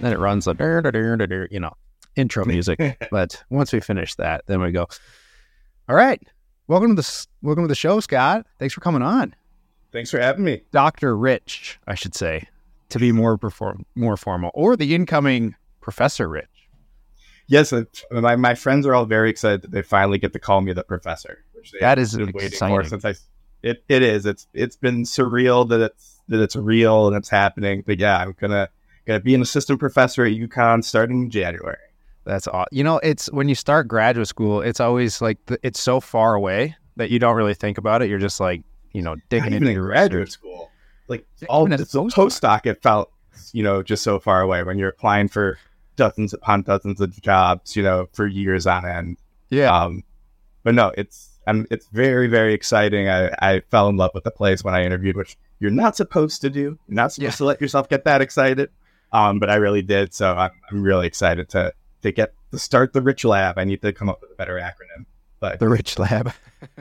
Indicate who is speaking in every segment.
Speaker 1: Then it runs like you know intro music. but once we finish that, then we go. All right, welcome to the welcome to the show, Scott. Thanks for coming on.
Speaker 2: Thanks for having me,
Speaker 1: Doctor Rich. I should say to be more perform more formal, or the incoming Professor Rich.
Speaker 2: Yes, uh, my my friends are all very excited that they finally get to call me the professor.
Speaker 1: Which they that is been waiting exciting. for
Speaker 2: since I. It it is. It's it's been surreal that it's that it's real and it's happening. But yeah, I'm gonna gonna be an assistant professor at UConn starting in January.
Speaker 1: That's all. You know, it's when you start graduate school, it's always like the, it's so far away that you don't really think about it. You're just like, you know, digging into
Speaker 2: graduate research. school. Like all the postdoc, it felt, you know, just so far away when you're applying for dozens upon dozens of jobs, you know, for years on end.
Speaker 1: Yeah. Um,
Speaker 2: but no, it's and it's very very exciting. I, I fell in love with the place when I interviewed, which you're not supposed to do. You're not supposed yeah. to let yourself get that excited. Um, but I really did. So I'm, I'm really excited to to get to start the Rich Lab. I need to come up with a better acronym. But
Speaker 1: the Rich Lab.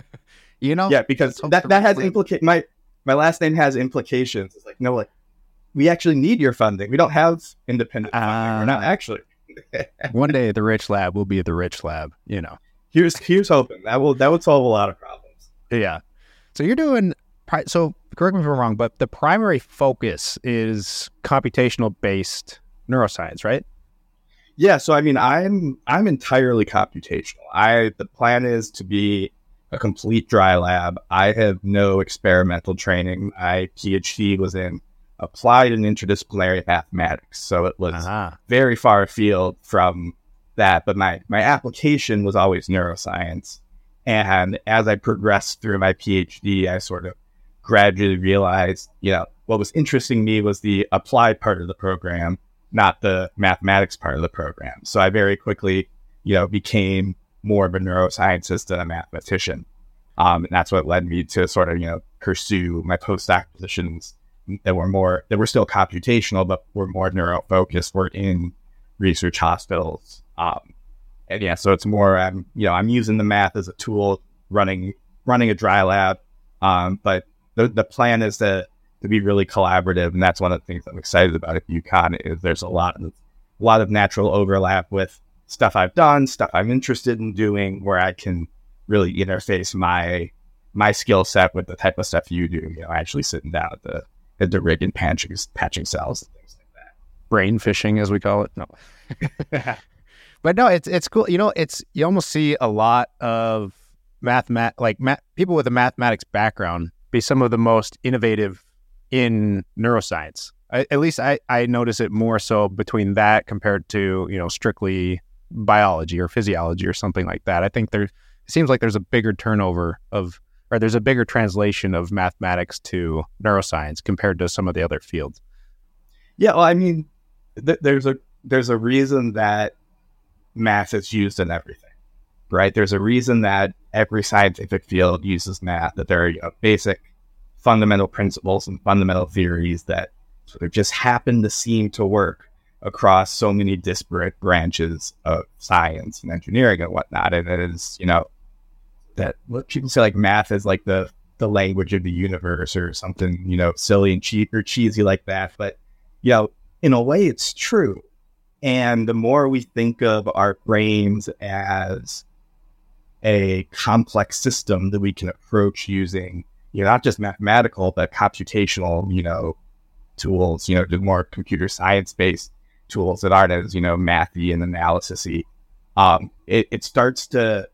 Speaker 1: you know,
Speaker 2: yeah, because that that has implicate my my last name has implications. It's like no, like we actually need your funding. We don't have independent funding. Uh, We're not ah. actually.
Speaker 1: one day, the Rich Lab will be the Rich Lab. You know,
Speaker 2: here's here's hoping that will that would solve a lot of problems.
Speaker 1: Yeah. So you're doing so. Correct me if I'm wrong, but the primary focus is computational based neuroscience, right?
Speaker 2: Yeah, so I mean, I'm I'm entirely computational. I the plan is to be a complete dry lab. I have no experimental training. My PhD was in applied and interdisciplinary mathematics, so it was uh-huh. very far afield from that. But my my application was always neuroscience. And as I progressed through my PhD, I sort of gradually realized, you know, what was interesting me was the applied part of the program not the mathematics part of the program. So I very quickly, you know, became more of a neuroscientist than a mathematician. Um, and that's what led me to sort of, you know, pursue my postdoc positions that were more, that were still computational, but were more neuro focused, were in research hospitals. Um, and yeah, so it's more, I'm, you know, I'm using the math as a tool running, running a dry lab. Um, but the, the plan is to to be really collaborative. And that's one of the things I'm excited about at UConn is there's a lot of a lot of natural overlap with stuff I've done, stuff I'm interested in doing, where I can really interface my my skill set with the type of stuff you do. You know, actually sitting down at the at the rig and patching patching cells and things like that.
Speaker 1: Brain fishing, as we call it. No. but no, it's it's cool. You know, it's you almost see a lot of mathemat like math, people with a mathematics background be some of the most innovative in neuroscience. I, at least I, I notice it more so between that compared to you know strictly biology or physiology or something like that. I think there it seems like there's a bigger turnover of or there's a bigger translation of mathematics to neuroscience compared to some of the other fields.
Speaker 2: Yeah, well, I mean, th- there's a there's a reason that math is used in everything, right? There's a reason that every scientific field uses math. That there are you know, basic fundamental principles and fundamental theories that sort of just happen to seem to work across so many disparate branches of science and engineering and whatnot. And it is, you know, that what people say like math is like the the language of the universe or something, you know, silly and cheap or cheesy like that. But you know, in a way, it's true. And the more we think of our brains as a complex system that we can approach using you know, not just mathematical, but computational, you know, tools, you know, more computer science based tools that aren't as, you know, mathy and analysisy. Um, it, it starts to,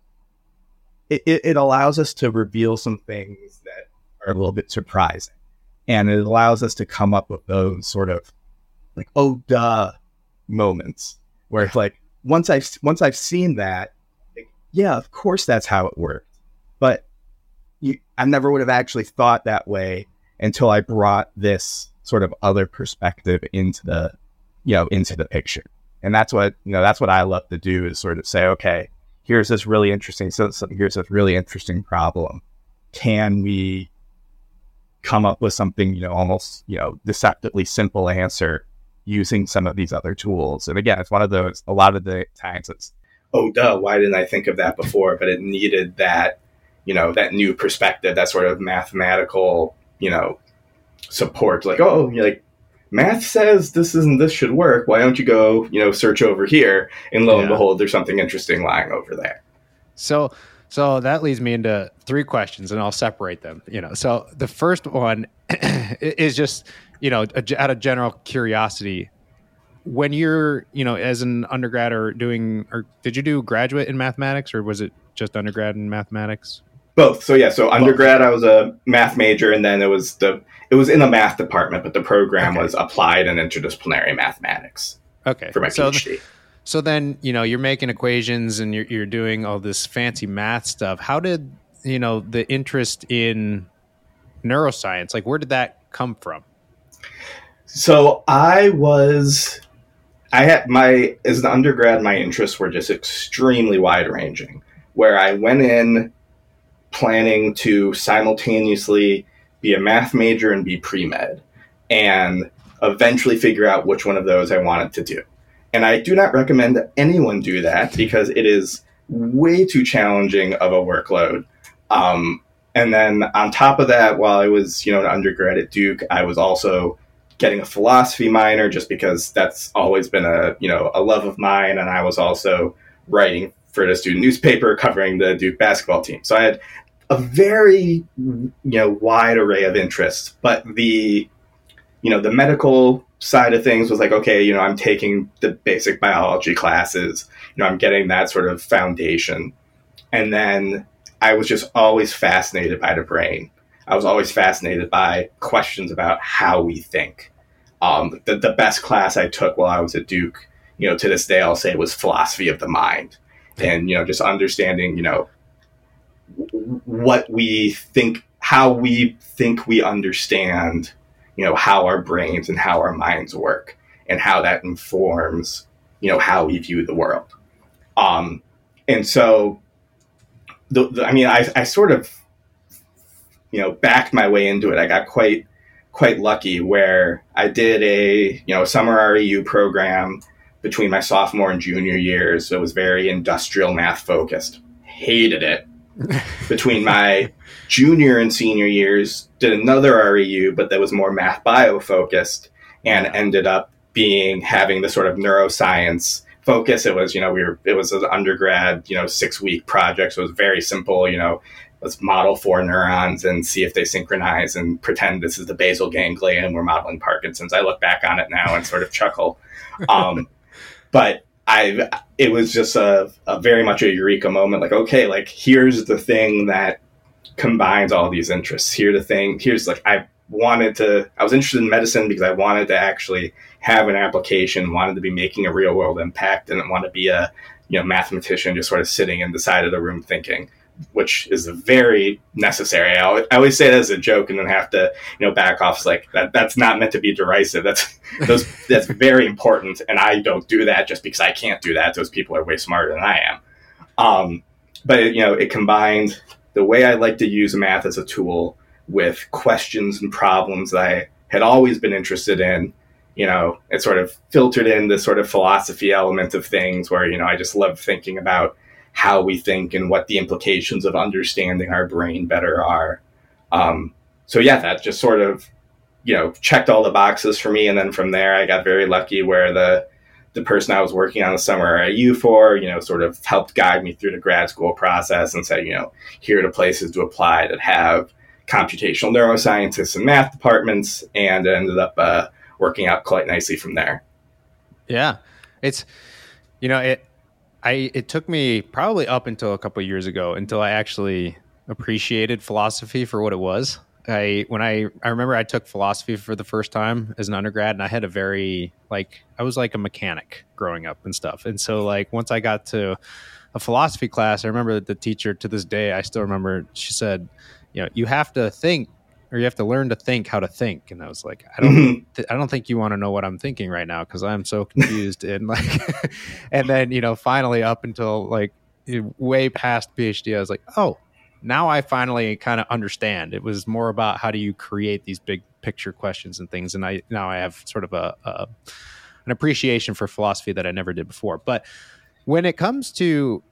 Speaker 2: it, it allows us to reveal some things that are a little bit surprising. And it allows us to come up with those sort of like, oh, duh moments where it's like, once I've, once I've seen that, yeah, of course that's how it worked. But you, I never would have actually thought that way until I brought this sort of other perspective into the, you know, into the picture. And that's what, you know, that's what I love to do is sort of say, okay, here's this really interesting, so, so here's this really interesting problem. Can we come up with something, you know, almost, you know, deceptively simple answer using some of these other tools? And again, it's one of those, a lot of the times it's, oh, duh, why didn't I think of that before? But it needed that you know, that new perspective, that sort of mathematical, you know, support. Like, oh, oh you're like math says this isn't this should work. Why don't you go, you know, search over here? And lo and behold, there's something interesting lying over there.
Speaker 1: So so that leads me into three questions and I'll separate them, you know. So the first one is just, you know, a- out of general curiosity, when you're, you know, as an undergrad or doing or did you do graduate in mathematics or was it just undergrad in mathematics?
Speaker 2: Both. So yeah, so undergrad I was a math major and then it was the it was in the math department, but the program
Speaker 1: Okay.
Speaker 2: was applied and interdisciplinary mathematics
Speaker 1: Okay.
Speaker 2: for my
Speaker 1: so
Speaker 2: PhD.
Speaker 1: So then, you know, you're making equations and you're, you're doing all this fancy math stuff. How did, you know, the interest in neuroscience, like where did that come from?
Speaker 2: So I was, I had my as an undergrad, my interests were just extremely wide ranging. Where I went in planning to simultaneously be a math major and be pre med, and eventually figure out which one of those I wanted to do. And I do not recommend that anyone do that because it is way too challenging of a workload. Um, and then on top of that, while I was, you know, an undergrad at Duke, I was also getting a philosophy minor just because that's always been a, you know, a love of mine. And I was also writing for the student newspaper covering the Duke basketball team. So I had a very, you know, wide array of interests, but the, you know, the medical side of things was like, okay, you know, I'm taking the basic biology classes, you know, I'm getting that sort of foundation. And then I was just always fascinated by the brain. I was always fascinated by questions about how we think. Um, the, the best class I took while I was at Duke, you know, to this day, I'll say it was philosophy of the mind. And, you know, just understanding, you know, what we think, how we think we understand, you know, how our brains and how our minds work and how that informs, you know, how we view the world. Um, and so, the, the, I mean, I, I sort of, you know, backed my way into it. I got quite, quite lucky where I did a, you know, summer REU program between my sophomore and junior years. It was very industrial math focused. Hated it. between my junior and senior years, did another REU, but that was more math bio focused and ended up being having the sort of neuroscience focus. It was, you know, we were, it was an undergrad, you know, six week project. So it was very simple, you know, let's model four neurons and see if they synchronize and pretend this is the basal ganglia and we're modeling Parkinson's. I look back on it now and sort of chuckle. Um, but I, it was just a, a very much a eureka moment. Like, okay, like here's the thing that combines all these interests. Here, the thing, here's like, I wanted to, I was interested in medicine because I wanted to actually have an application, wanted to be making a real world impact, and want to be a, you know, mathematician just sort of sitting in the side of the room thinking, which is very necessary. I always, I always say that as a joke and then have to, you know, back off. It's like that, that's not meant to be derisive. That's, those, that's very important. And I don't do that just because I can't do that. Those people are way smarter than I am. Um, but, it, you know, it combined the way I like to use math as a tool with questions and problems that I had always been interested in. You know, it sort of filtered in this sort of philosophy element of things where, you know, I just love thinking about how we think and what the implications of understanding our brain better are. Um, so yeah, that just sort of, you know, checked all the boxes for me. And then from there, I got very lucky where the, the person I was working on the summer at U for, you know, sort of helped guide me through the grad school process and said, you know, here are the places to apply that have computational neuroscientists and math departments. And it ended up uh, working out quite nicely from there.
Speaker 1: Yeah. It's, you know, it, I, it took me probably up until a couple years ago until I actually appreciated philosophy for what it was. I when I I remember I took philosophy for the first time as an undergrad, and I had a very like I was like a mechanic growing up and stuff. And so like once I got to a philosophy class, I remember that the teacher to this day I still remember she said, you know, you have to think or you have to learn to think how to think. And I was like, I don't mm-hmm. th- I don't think you want to know what I'm thinking right now because I'm so confused and like and then you know finally up until like eh, way past PhD, I was like, oh now I finally kind of understand. It was more about how do you create these big picture questions and things, and I now I have sort of a, a an appreciation for philosophy that I never did before. But when it comes to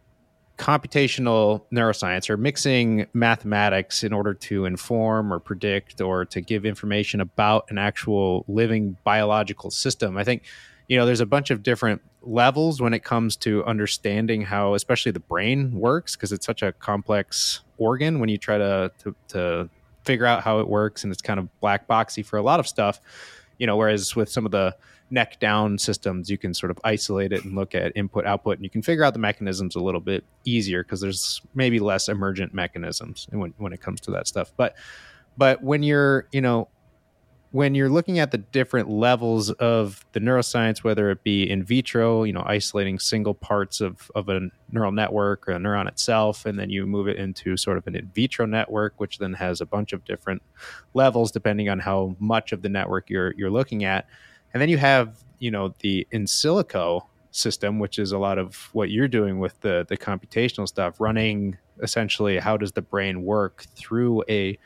Speaker 1: computational neuroscience or mixing mathematics in order to inform or predict or to give information about an actual living biological system. I think, you know, there's a bunch of different levels when it comes to understanding how, especially the brain works, because it's such a complex organ when you try to, to, to figure out how it works and it's kind of black boxy for a lot of stuff, you know, whereas with some of the neck down systems, you can sort of isolate it and look at input output, and you can figure out the mechanisms a little bit easier because there's maybe less emergent mechanisms when when it comes to that stuff. But but when you're you know when you're looking at the different levels of the neuroscience, whether it be in vitro, you know, isolating single parts of, of a neural network or a neuron itself, and then you move it into sort of an in vitro network, which then has a bunch of different levels depending on how much of the network you're you're looking at and then you have, you know, the in silico system, which is a lot of what you're doing with the the computational stuff, running essentially how does the brain work through a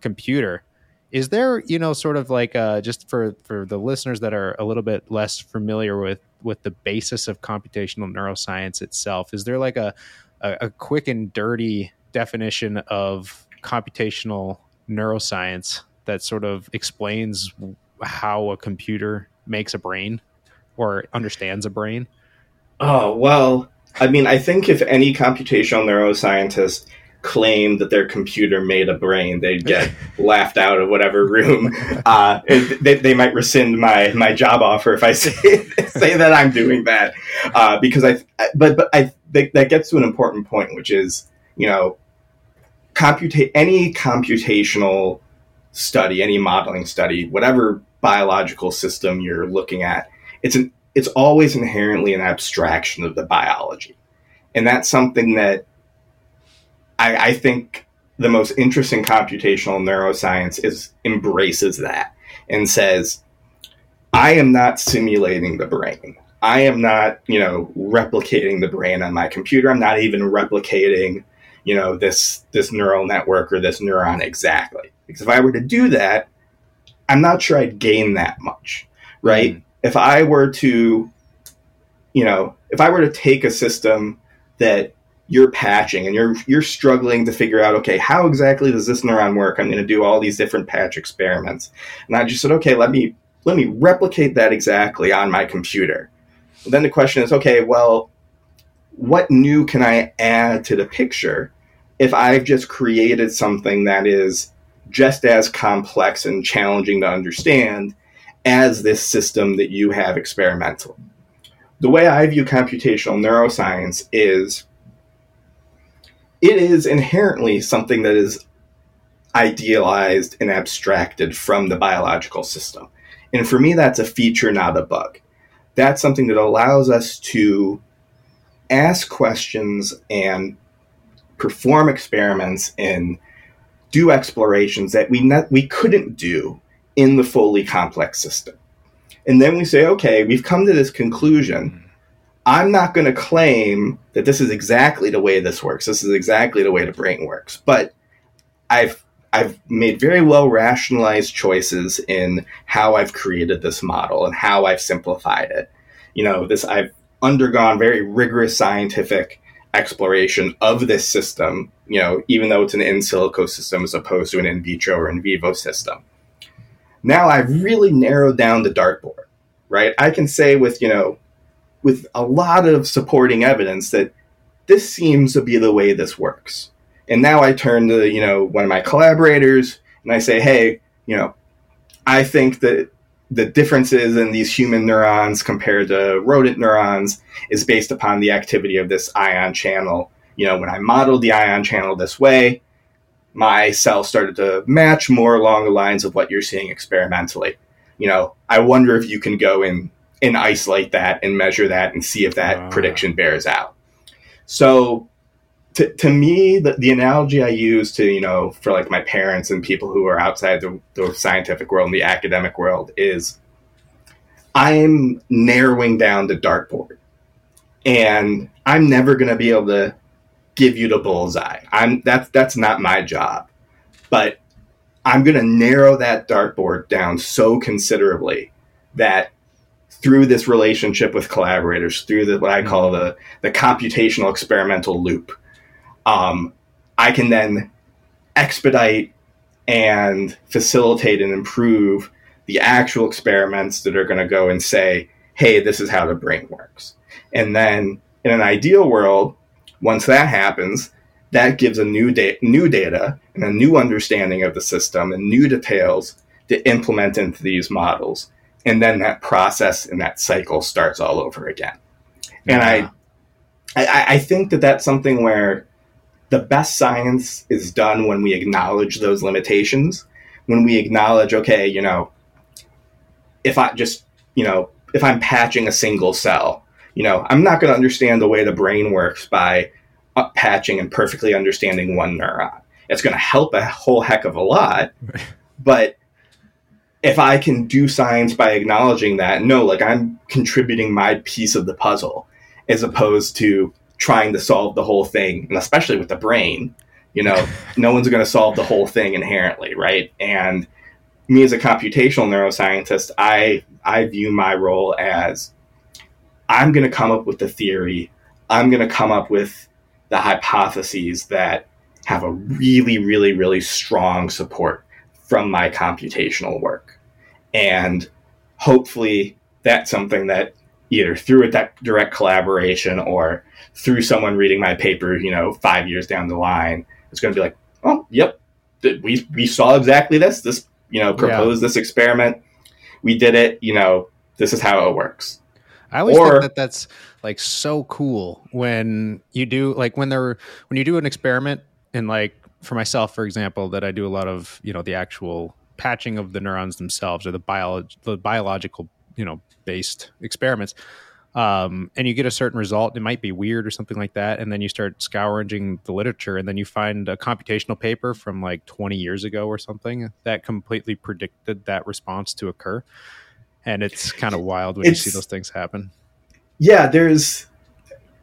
Speaker 1: computer. Is there, you know, sort of like uh, just for for the listeners that are a little bit less familiar with with the basis of computational neuroscience itself, is there like a, a, a quick and dirty definition of computational neuroscience that sort of explains how a computer makes a brain or understands a brain?
Speaker 2: Oh, well, I mean, I think if any computational neuroscientist claimed that their computer made a brain, they'd get laughed out of whatever room. Uh, they, they might rescind my, my job offer if I say, say that I'm doing that. Uh, because I, but, but I think that gets to an important point, which is, you know, computa- any computational study, any modeling study, whatever biological system you're looking at, it's an it's always inherently an abstraction of the biology. And that's something that I, I think the most interesting computational neuroscience is embraces that and says, I am not simulating the brain. I am not, you know, replicating the brain on my computer. I'm not even replicating, you know, this this neural network or this neuron exactly. Because if I were to do that, I'm not sure I'd gain that much, right? Mm. If I were to, you know, if I were to take a system that you're patching and you're you're struggling to figure out, okay, how exactly does this neuron work? I'm going to do all these different patch experiments, and I just said, okay, let me let me replicate that exactly on my computer. then the question is, okay, well, what new can I add to the picture if I've just created something that is just as complex and challenging to understand as this system that you have experimental. The way I view computational neuroscience is it is inherently something that is idealized and abstracted from the biological system. And for me, that's a feature, not a bug. That's something that allows us to ask questions and perform experiments in do explorations that we we couldn't do in the fully complex system. And then we say, okay, we've come to this conclusion. I'm not going to claim that this is exactly the way this works. This is exactly the way the brain works. But I've I've made very well rationalized choices in how I've created this model and how I've simplified it. You know, this I've undergone very rigorous scientific exploration of this system, you know, even though it's an in silico system as opposed to an in vitro or in vivo system. Now I've really narrowed down the dartboard, right? I can say with, you know, with a lot of supporting evidence that this seems to be the way this works. And now I turn to, you know, one of my collaborators and I say, hey, you know, I think that the differences in these human neurons compared to rodent neurons is based upon the activity of this ion channel. You know, when I modeled the ion channel this way, my cells started to match more along the lines of what you're seeing experimentally. You know, I wonder if you can go and, and isolate that and measure that and see if that ah. prediction bears out. So to, to me, the, the analogy I use to, you know, for like my parents and people who are outside the, the scientific world and the academic world is I'm narrowing down the dartboard. And I'm never going to be able to give you the bullseye. I'm that's that's not my job. But I'm going to narrow that dartboard down so considerably that through this relationship with collaborators, through the, what I call the, the computational experimental loop, um, I can then expedite and facilitate and improve the actual experiments that are going to go and say, hey, this is how the brain works. And then in an ideal world, once that happens, that gives a new, da- new data and a new understanding of the system and new details to implement into these models. And then that process and that cycle starts all over again. And I, I, I think that that's something where the best science is done when we acknowledge those limitations, when we acknowledge, okay, you know, if I just, you know, if I'm patching a single cell, you know, I'm not going to understand the way the brain works by patching and perfectly understanding one neuron. It's going to help a whole heck of a lot, but if I can do science by acknowledging that, no, like I'm contributing my piece of the puzzle as opposed to trying to solve the whole thing, and especially with the brain, you know, no one's going to solve the whole thing inherently, right? And me as a computational neuroscientist, I I view my role as I'm going to come up with the theory, I'm going to come up with the hypotheses that have a really, really, really strong support from my computational work. And hopefully that's something that either through a direct collaboration or through someone reading my paper, you know, five years down the line, it's going to be like, oh, yep, we, we saw exactly this. This, you know, proposed yeah. this experiment. We did it. You know, this is how it works.
Speaker 1: I always or, think that that's like so cool when you do like when they're when you do an experiment and like for myself, for example, that I do a lot of you know the actual patching of the neurons themselves or the bio the biological you know based experiments um, and you get a certain result. It might be weird or something like that, and then you start scouring the literature, and then you find a computational paper from like 20 years ago or something that completely predicted that response to occur. And it's kind of wild when it's, you see those things happen.
Speaker 2: Yeah, there's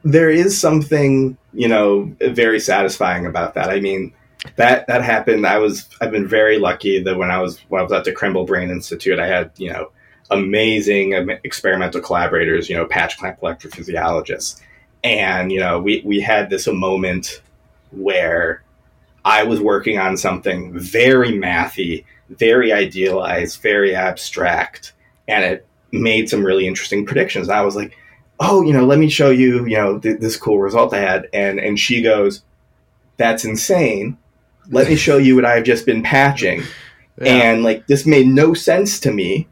Speaker 2: there is something you know very satisfying about that. I mean, that that happened. I was I've been very lucky that when I was when I was at the Krembil Brain Institute, I had you know amazing um, experimental collaborators, you know, patch clamp electrophysiologists. And, you know, we, we had this a moment where I was working on something very mathy, very idealized, very abstract, and it made some really interesting predictions. And I was like, oh, you know, let me show you, you know, th- this cool result I had. And, and she goes, that's insane. Let me show you what I've just been patching. Yeah. And like, this made no sense to me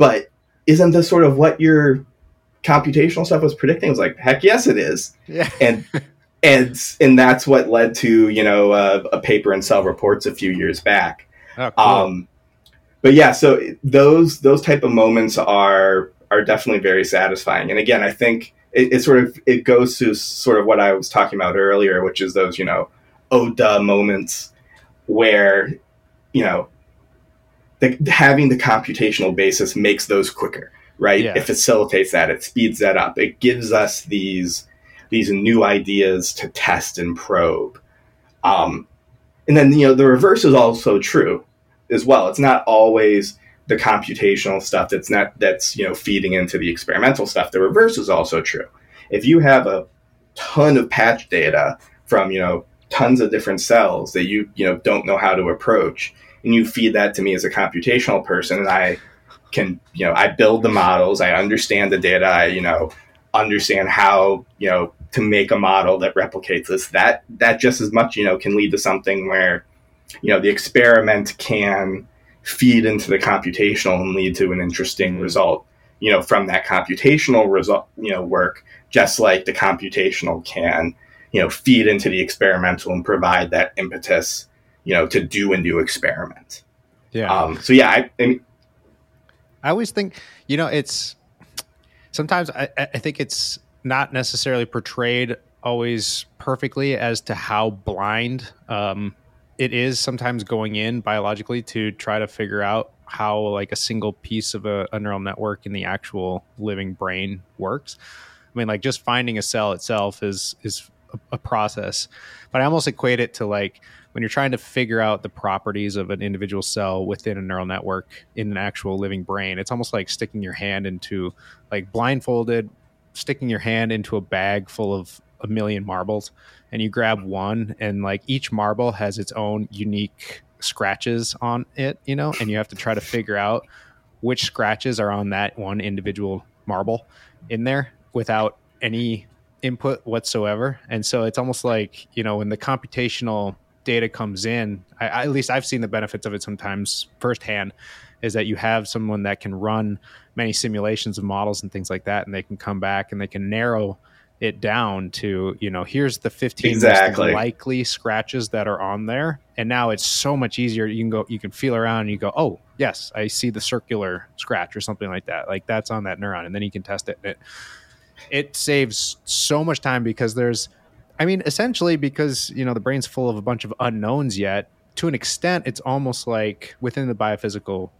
Speaker 2: but isn't this sort of what your computational stuff was predicting? It was like, heck yes, it is.
Speaker 1: Yeah.
Speaker 2: And and and that's what led to you know uh, a paper in Cell Reports a few years back. Oh, cool. Um, but yeah, so those those type of moments are are definitely very satisfying. And again, I think it, it, sort of it goes to sort of what I was talking about earlier, which is those you know oh duh moments where you know the, having the computational basis makes those quicker, right? Yeah. It facilitates that. It speeds that up. It gives us these these new ideas to test and probe. Um, and then you know the reverse is also true as well. It's not always the computational stuff that's not that's you know feeding into the experimental stuff. The reverse is also true. If you have a ton of patch data from you know tons of different cells that you you know don't know how to approach and you feed that to me as a computational person and i can you know i build the models i understand the data i you know understand how you know to make a model that replicates this that that just as much you know can lead to something where you know the experiment can feed into the computational and lead to an interesting mm-hmm. result you know from that computational result you know work just like the computational can you know feed into the experimental and provide that impetus you know, to do a new experiment.
Speaker 1: Yeah.
Speaker 2: Um, so yeah, I, I,
Speaker 1: I always think, you know, it's sometimes I, I think it's not necessarily portrayed always perfectly as to how blind um, it is sometimes going in biologically to try to figure out how like a single piece of a, a, neural network in the actual living brain works. I mean, like just finding a cell itself is is a, a process, but I almost equate it to like when you're trying to figure out the properties of an individual cell within a neural network in an actual living brain, it's almost like sticking your hand into like blindfolded, sticking your hand into a bag full of a million marbles and you grab one and like each marble has its own unique scratches on it, you know, and you have to try to figure out which scratches are on that one individual marble in there without any input whatsoever. And so it's almost like, you know, when the computational data comes in, I, I, at least I've seen the benefits of it sometimes firsthand, is that you have someone that can run many simulations of models and things like that, and they can come back and they can narrow it down to you know here's the 15 exactly. likely scratches that are on there. And now it's so much easier. You can go you can feel around and you go oh yes i see the circular scratch or something like that. Like that's on that neuron and then you can test it. And it it saves so much time because there's i mean essentially because you know the brain's full of a bunch of unknowns yet to an extent it's almost like within the biophysical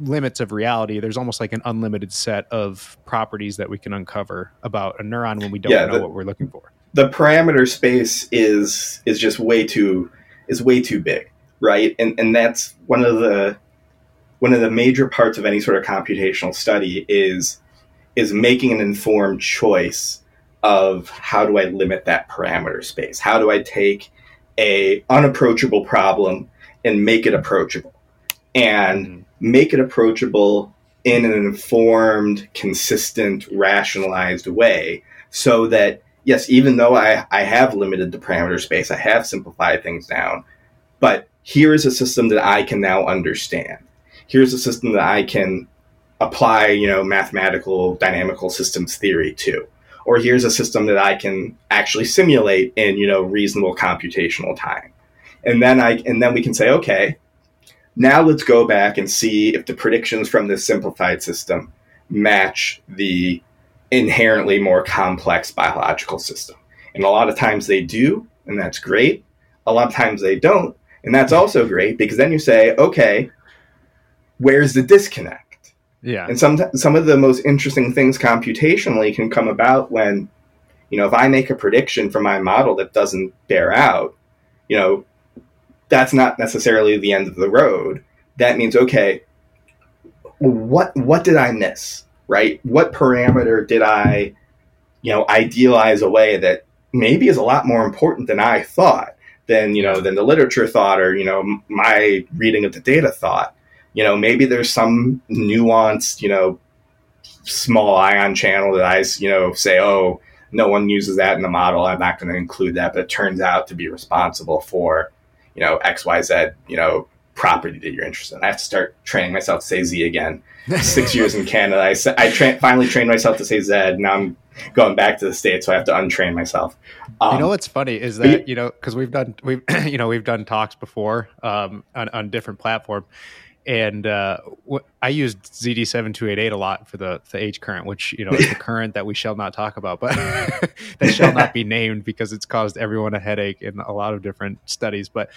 Speaker 1: limits of reality, there's almost like an unlimited set of properties that we can uncover about a neuron when we don't yeah, know the, what we're looking for.
Speaker 2: The parameter space is is just way too is way too big, right? And and that's one of the one of the major parts of any sort of computational study is is making an informed choice of how do I limit that parameter space? How do I take a unapproachable problem and make it approachable? And mm make it approachable in an informed, consistent, rationalized way so that, yes, even though I, I have limited the parameter space, I have simplified things down, but here is a system that I can now understand. Here's a system that I can apply, you know, mathematical dynamical systems theory to. Or here's a system that I can actually simulate in, you know, reasonable computational time. And then I and then we can say, okay, now let's go back and see if the predictions from this simplified system match the inherently more complex biological system. And a lot of times they do, and that's great. A lot of times they don't, and that's also great because then you say, okay, where's the disconnect?
Speaker 1: Yeah.
Speaker 2: And some some of the most interesting things computationally can come about when, you know, if I make a prediction for my model that doesn't bear out, you know, that's not necessarily the end of the road. That means okay, what what did I miss? Right? What parameter did I, you know, idealize away that maybe is a lot more important than I thought, than you know, than the literature thought, or you know, my reading of the data thought. You know, maybe there's some nuanced, you know, small ion channel that I, you know, say, oh, no one uses that in the model. I'm not going to include that, but it turns out to be responsible for you know, XYZ, you know, property that you're interested in. I have to start training myself to say Z again. Six years in Canada, I, I tra- finally trained myself to say Z. Now I'm going back to the States, so I have to untrain myself.
Speaker 1: Um, you know what's funny is that, you know, because we've done, we've, you know, we've done talks before um, on, on different platforms and uh, I used ZD7288 a lot for the the H current, which you know is the current that we shall not talk about, but that shall not be named because it's caused everyone a headache in a lot of different studies. But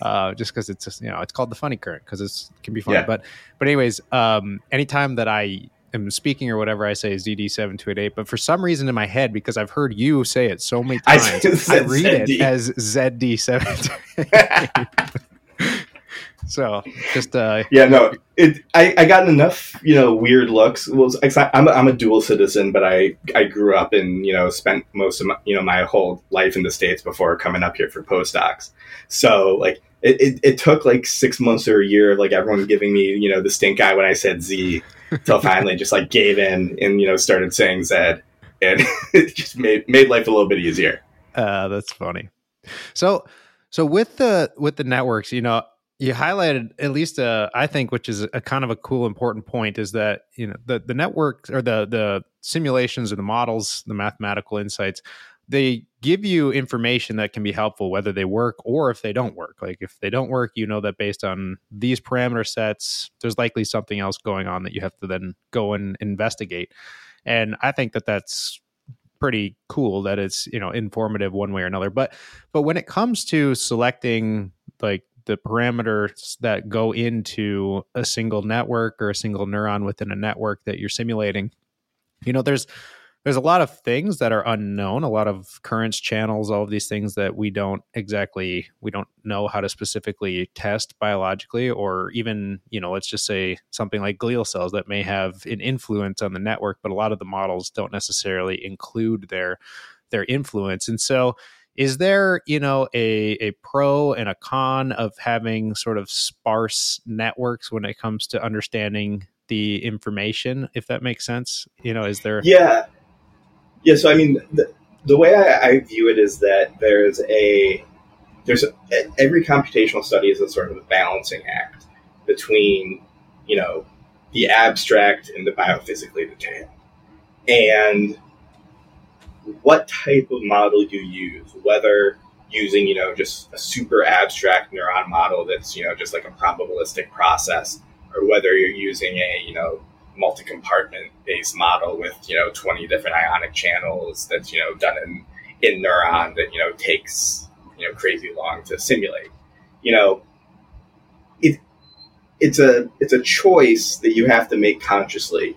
Speaker 1: uh, just because it's just, you know it's called the funny current because it can be funny. Yeah. But but anyways, um, anytime that I am speaking or whatever, I say ZD7288. But for some reason in my head, because I've heard you say it so many times, I, I read ZD. it as ZD7288. So just uh,
Speaker 2: yeah, no, it. I, I gotten enough you know weird looks. Well, I'm a, I'm a dual citizen, but I I grew up and you know spent most of my, you know my whole life in the states before coming up here for postdocs. So like it, it, it took like six months or a year of like everyone giving me you know the stink eye when I said Z, till finally just like gave in and you know started saying Z, and it just made made life a little bit easier.
Speaker 1: Uh, that's funny. So so with the with the networks, you know, you highlighted at least I think which is a kind of a cool important point is that you know the the network or the the simulations or the models the mathematical insights they give you information that can be helpful whether they work or if they don't work. Like if they don't work you know that based on these parameter sets there's likely something else going on that you have to then go and investigate. And i think that that's pretty cool that it's you know informative one way or another. But but when it comes to selecting like the parameters that go into a single network or a single neuron within a network that you're simulating you know there's there's a lot of things that are unknown a lot of currents channels all of these things that we don't exactly we don't know how to specifically test biologically or even you know let's just say something like glial cells that may have an influence on the network but a lot of the models don't necessarily include their their influence. And so, is there you know a a pro and a con of having sort of sparse networks when it comes to understanding the information? If that makes sense, you know, is there?
Speaker 2: Yeah, yeah. So I mean, the, the way I, I view it is that there's a there's a, every computational study is a sort of a balancing act between you know the abstract and the biophysically detailed and what type of model you use whether using you know just a super abstract neuron model that's you know just like a probabilistic process or whether you're using a you know multi-compartment based model with you know 20 different ionic channels that's you know done in in neuron that you know takes you know crazy long to simulate. You know it it's a it's a choice that you have to make consciously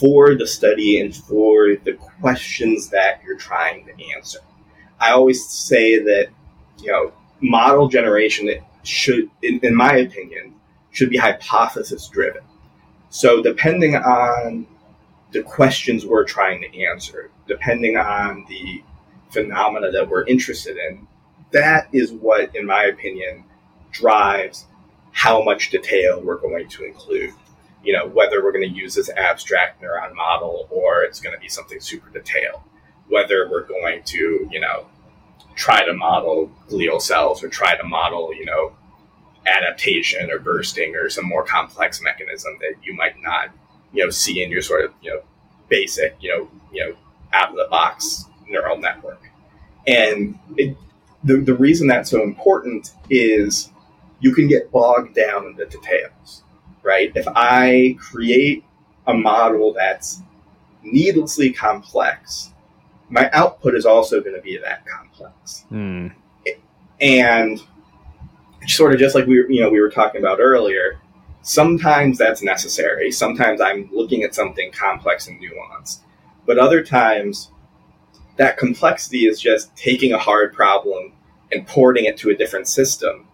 Speaker 2: for the study and for the questions that you're trying to answer i always say that you know model generation should in, in my opinion should be hypothesis driven so, depending on the questions we're trying to answer, depending on the phenomena that we're interested in, that is what, in my opinion, drives how much detail we're going to include. You know, whether we're going to use this abstract neuron model or it's going to be something super detailed, whether we're going to, you know, try to model glial cells or try to model, you know, adaptation or bursting or some more complex mechanism that you might not, you know, see in your sort of, you know, basic, you know, you know, out of the box neural network. And it, the, the reason that's so important is you can get bogged down in the details, right? If I create a model that's needlessly complex, my output is also going to be that complex.
Speaker 1: Mm.
Speaker 2: And sort of just like we were, you know we were talking about earlier. Sometimes that's necessary. Sometimes I'm looking at something complex and nuanced, but other times that complexity is just taking a hard problem and porting it to a different system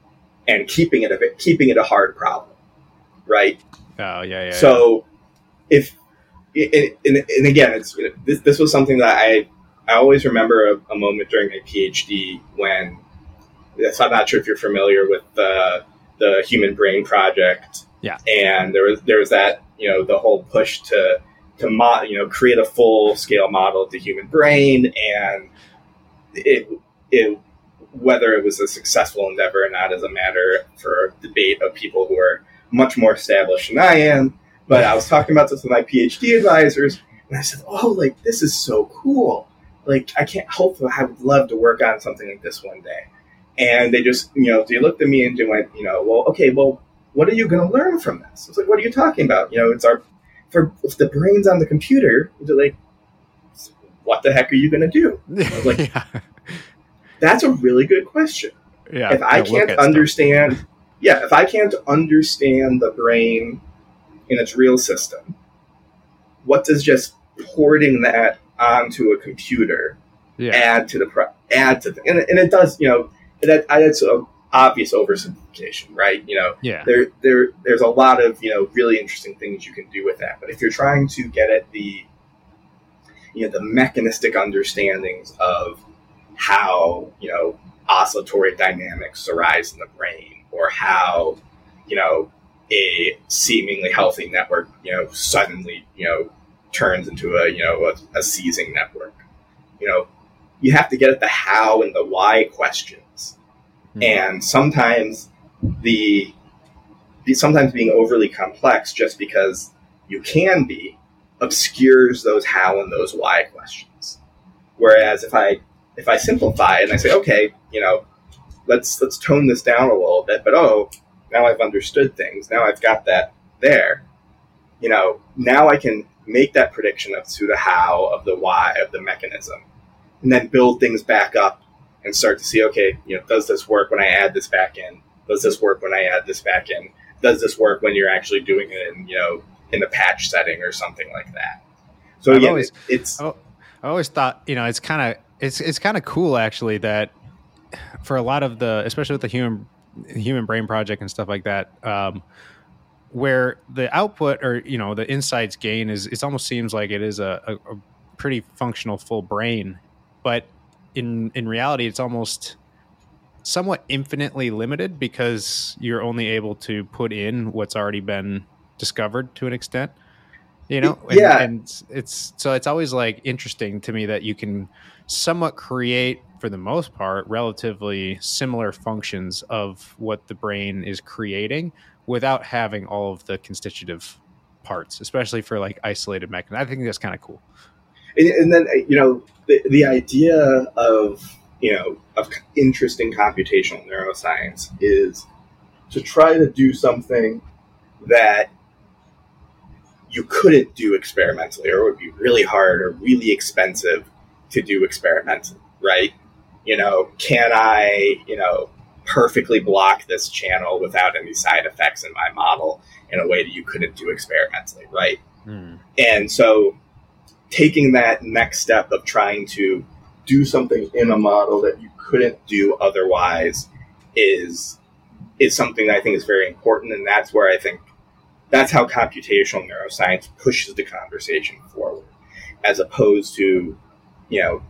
Speaker 2: and keeping it a bit, keeping it a hard problem, right?
Speaker 1: Oh yeah, yeah.
Speaker 2: So yeah. if and, and, and, again, it's this, this was something that I I always remember a, a moment during my PhD when so I'm not sure if you're familiar with the the Human Brain Project.
Speaker 1: Yeah.
Speaker 2: And there was there was that you know the whole push to to mo- you know create a full scale model of the human brain and it it whether it was a successful endeavor or not is a matter for debate of people who are much more established than I am. But I was talking about this with my PhD advisors, and I said, "Oh, like this is so cool! Like I can't. Hopefully, I would love to work on something like this one day." And they just, you know, they looked at me and they went, you know, well, okay, well, what are you going to learn from this? I was like, what are you talking about? You know, it's our, for if the brain's on the computer, they're like, what the heck are you going to do? I was like, yeah. that's a really good question.
Speaker 1: Yeah.
Speaker 2: If I can't understand. Yeah, if I can't understand the brain in its real system, what does just porting that onto a computer yeah. add to the pro- add to the, and, and it does you know that that's an obvious oversimplification, right? You know,
Speaker 1: yeah.
Speaker 2: there there there's a lot of you know really interesting things you can do with that. But if you're trying to get at the you know the mechanistic understandings of how you know oscillatory dynamics arise in the brain, or how you know a seemingly healthy network you know suddenly you know turns into a you know a, a seizing network, you know you have to get at the how and the why questions. Mm-hmm. And sometimes the, the sometimes being overly complex just because you can be obscures those how and those why questions. Whereas if I if I simplify and I say, okay, you know, let's let's tone this down a little bit, but oh, now I've understood things. Now I've got that there. You know, now I can make that prediction of to the how, of the why, of the mechanism, and then build things back up and start to see, okay, you know, does this work when I add this back in? Does this work when I add this back in? Does this work when you're actually doing it in, you know, in the patch setting or something like that? So
Speaker 1: I've
Speaker 2: yeah,
Speaker 1: always,
Speaker 2: it, it's.
Speaker 1: I always thought, you know, it's kind of it's it's kind of cool actually that for a lot of the, especially with the human human brain project and stuff like that, um, where the output or you know the insights gain is it almost seems like it is a, a, a pretty functional full brain but in in reality, it's almost somewhat infinitely limited because you're only able to put in what's already been discovered to an extent. You know, and,
Speaker 2: Yeah.
Speaker 1: and it's so it's always like interesting to me that you can somewhat create, for the most part, relatively similar functions of what the brain is creating without having all of the constitutive parts, especially for like isolated mechanisms. I think that's kind of cool.
Speaker 2: and, and then uh, you know the, the idea of you know of interesting computational neuroscience is to try to do something that you couldn't do experimentally or it would be really hard or really expensive to do experimentally right? You know can i you know perfectly block this channel without any side effects in my model in a way that you couldn't do experimentally right? Hmm. And so taking that next step of trying to do something in a model that you couldn't do otherwise is is something that I think is very important and that's where I think that's how computational neuroscience pushes the conversation forward as opposed to you know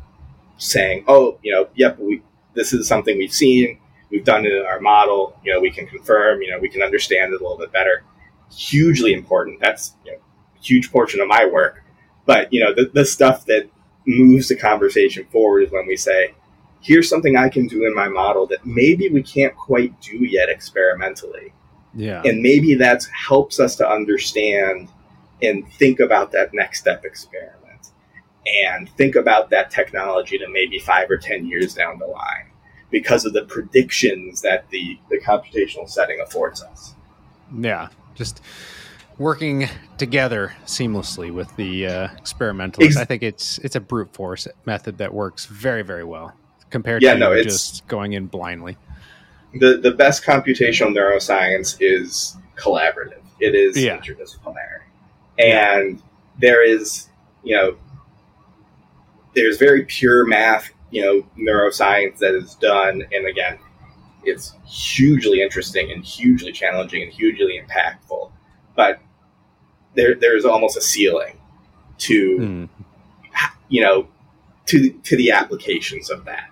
Speaker 2: saying oh you know yep we this is something we've seen we've done it in our model you know we can confirm you know we can understand it a little bit better. Hugely important. That's you know, a huge portion of my work. But you know the, the stuff that moves the conversation forward is when we say here's something i can do in my model that maybe we can't quite do yet experimentally
Speaker 1: Yeah.
Speaker 2: and maybe that helps us to understand and think about that next step experiment and think about that technology to maybe five or ten years down the line because of the predictions that the, the computational setting affords us
Speaker 1: Yeah, just working together seamlessly with the uh, experimentalists.
Speaker 2: Ex-
Speaker 1: I think it's it's a brute force method that works very very well compared
Speaker 2: Yeah,
Speaker 1: to
Speaker 2: no,
Speaker 1: just going in blindly.
Speaker 2: The the best computational neuroscience is collaborative. It is
Speaker 1: Yeah.
Speaker 2: interdisciplinary, and there is you know there's very pure math, you know, neuroscience that is done, and again, it's hugely interesting and hugely challenging and hugely impactful, but there there's almost a ceiling to
Speaker 1: Hmm.
Speaker 2: you know to to the applications of that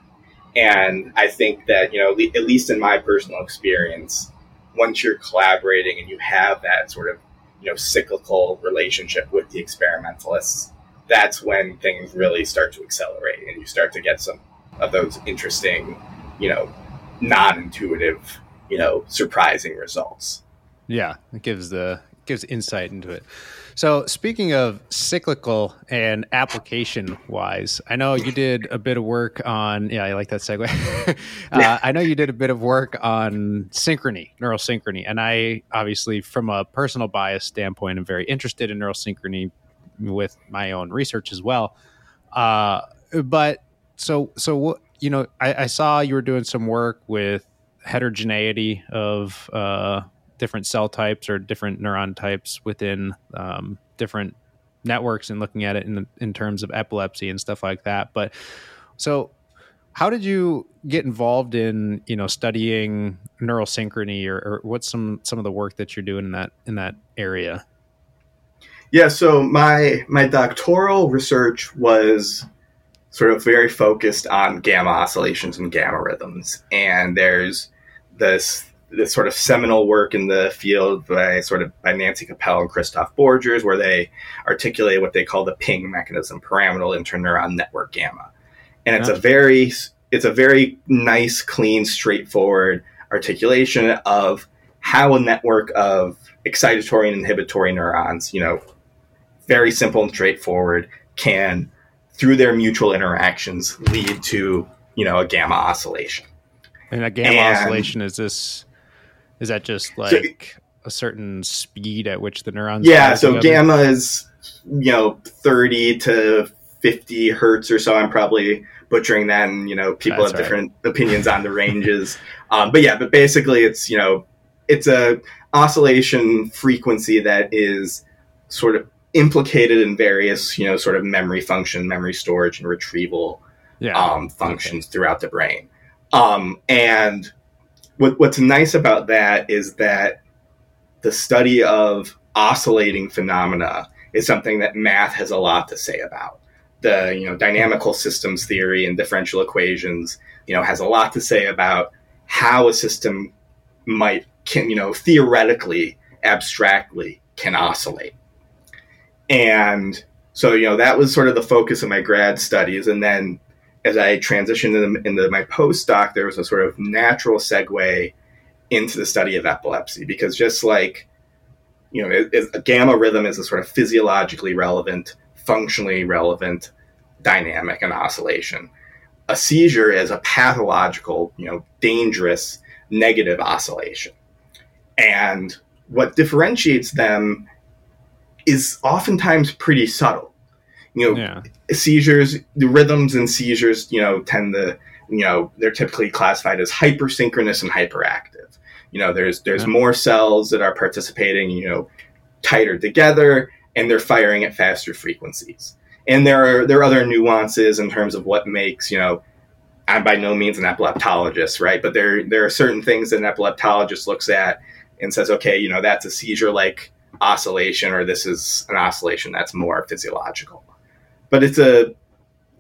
Speaker 2: and i think that you know at least in my personal experience once you're collaborating and you have that sort of you know cyclical relationship with the experimentalists that's when things really start to accelerate and you start to get some of those interesting you know non-intuitive you know surprising results
Speaker 1: Yeah, it gives the gives insight into it. So speaking of cyclical and application wise, I know you did a bit of work on. Yeah, I like that segue. uh, I know you did a bit of work on synchrony, neural synchrony, and I obviously, from a personal bias standpoint, am very interested in neural synchrony with my own research as well. Uh, but so so what you know, I, I saw you were doing some work with heterogeneity of uh, different cell types or different neuron types within um, different networks and looking at it in in terms of epilepsy and stuff like that. But so, how did you get involved in you know studying neural synchrony, or, or what's some some of the work that you're doing in that in that area?
Speaker 2: Yeah, so my my doctoral research was sort of very focused on gamma oscillations and gamma rhythms, and there's this this sort of seminal work in the field by sort of by Nancy Kopell and Christoph Borgers, where they articulate what they call the ping mechanism, pyramidal interneuron network gamma, and it's
Speaker 1: Yeah.
Speaker 2: a ah. very it's a very nice, clean, straightforward articulation of how a network of excitatory and inhibitory neurons, you know, very simple and straightforward, can through their mutual interactions lead to you know a gamma oscillation.
Speaker 1: And a gamma
Speaker 2: And-
Speaker 1: oscillation is this? Is that just like a certain speed at which the neurons?
Speaker 2: Yeah, so
Speaker 1: together?
Speaker 2: gamma is you know thirty to fifty hertz or so. I'm probably butchering that, and you know people
Speaker 1: That's
Speaker 2: have
Speaker 1: right.
Speaker 2: different opinions on the ranges. um, but yeah, but basically it's you know it's a oscillation frequency that is sort of implicated in various you know sort of memory function, memory storage, and retrieval
Speaker 1: Yeah.
Speaker 2: um, functions throughout the brain. Um, and what, what's nice about that is that the study of oscillating phenomena is something that math has a lot to say about. the you know dynamical systems theory and differential equations, you know, has a lot to say about how a system might can you know theoretically abstractly can oscillate. And so you know that was sort of the focus of my grad studies, and then as I transitioned into, into my postdoc, there was a sort of natural segue into the study of epilepsy because just like you know, it, it, a gamma rhythm is a sort of physiologically relevant, functionally relevant dynamic and oscillation. A seizure is a pathological, you know, dangerous negative oscillation. And what differentiates them is oftentimes pretty subtle. You know, yeah. seizures, the rhythms and seizures, you know, tend to, you know, they're typically classified as hypersynchronous and hyperactive. You know, there's there's yeah. more cells that are participating, you know, tighter together, and they're firing at faster frequencies. And there are there are other nuances in terms of what makes, you know, I'm by no means an epileptologist, right? But there there are certain things that an epileptologist looks at and says, okay, you know, that's a seizure like oscillation, or this is an oscillation that's more physiological. But it's a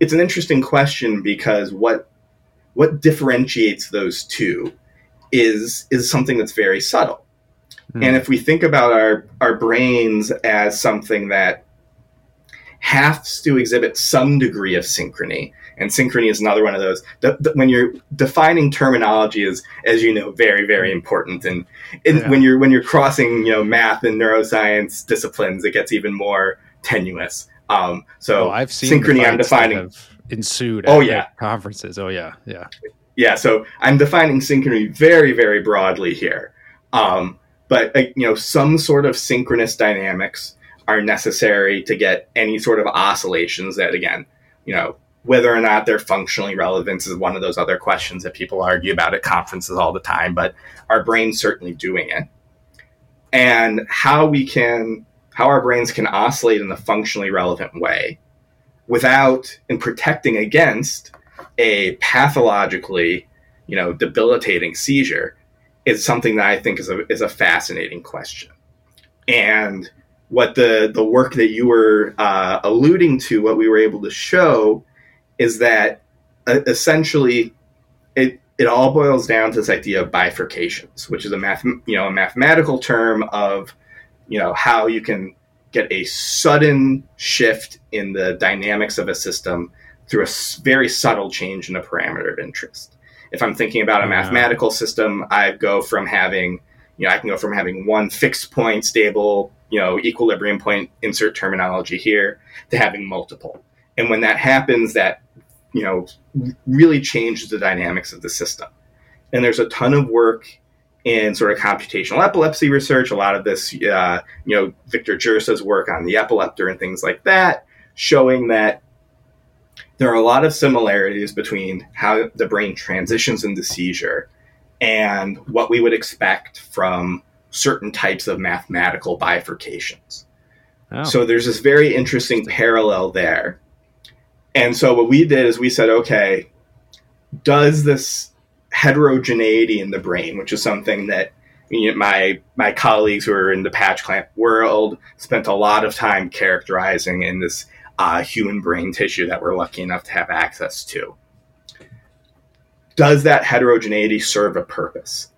Speaker 2: it's an interesting question because what what differentiates those two is is something that's very subtle. Mm. And if we think about our our brains as something that has to exhibit some degree of synchrony, and synchrony is another one of those. The, the, when you're defining terminology is, as you know, very very important. And, and yeah. when you're when you're crossing you know math and neuroscience disciplines, it gets even more tenuous. Um, so
Speaker 1: oh, I've seen synchrony. I'm defining ensued. oh yeah, conferences. Oh yeah, yeah
Speaker 2: yeah, so I'm defining synchrony very, very broadly here. Um, but uh, you know, some sort of synchronous dynamics are necessary to get any sort of oscillations that, again, you know, whether or not they're functionally relevant is one of those other questions that people argue about at conferences all the time. But our brains certainly doing it, and how we can, how our brains can oscillate in a functionally relevant way, without and protecting against a pathologically, you know, debilitating seizure is something that I think is a is a fascinating question. And what the the work that you were uh, alluding to, what we were able to show, is that uh, essentially it it all boils down to this idea of bifurcations, which is a math you know a mathematical term of you know how you can get a sudden shift in the dynamics of a system through a very subtle change in a parameter of interest. If I'm thinking about a mathematical system, I go from having, you know, I can go from having one fixed point, stable, you know, equilibrium point, insert terminology here, to having multiple. And when that happens, that, you know, really changes the dynamics of the system. And there's a ton of work in sort of computational epilepsy research. A lot of this, uh, you know, Victor Jirsa's work on the epileptor and things like that, showing that there are a lot of similarities between how the brain transitions into seizure and what we would expect from certain types of mathematical bifurcations. Oh. So there's this very interesting parallel there. And so what we did is we said, okay, does this heterogeneity in the brain, which is something that you know, my my colleagues who are in the patch clamp world spent a lot of time characterizing in this uh, human brain tissue that we're lucky enough to have access to. Does that heterogeneity serve a purpose?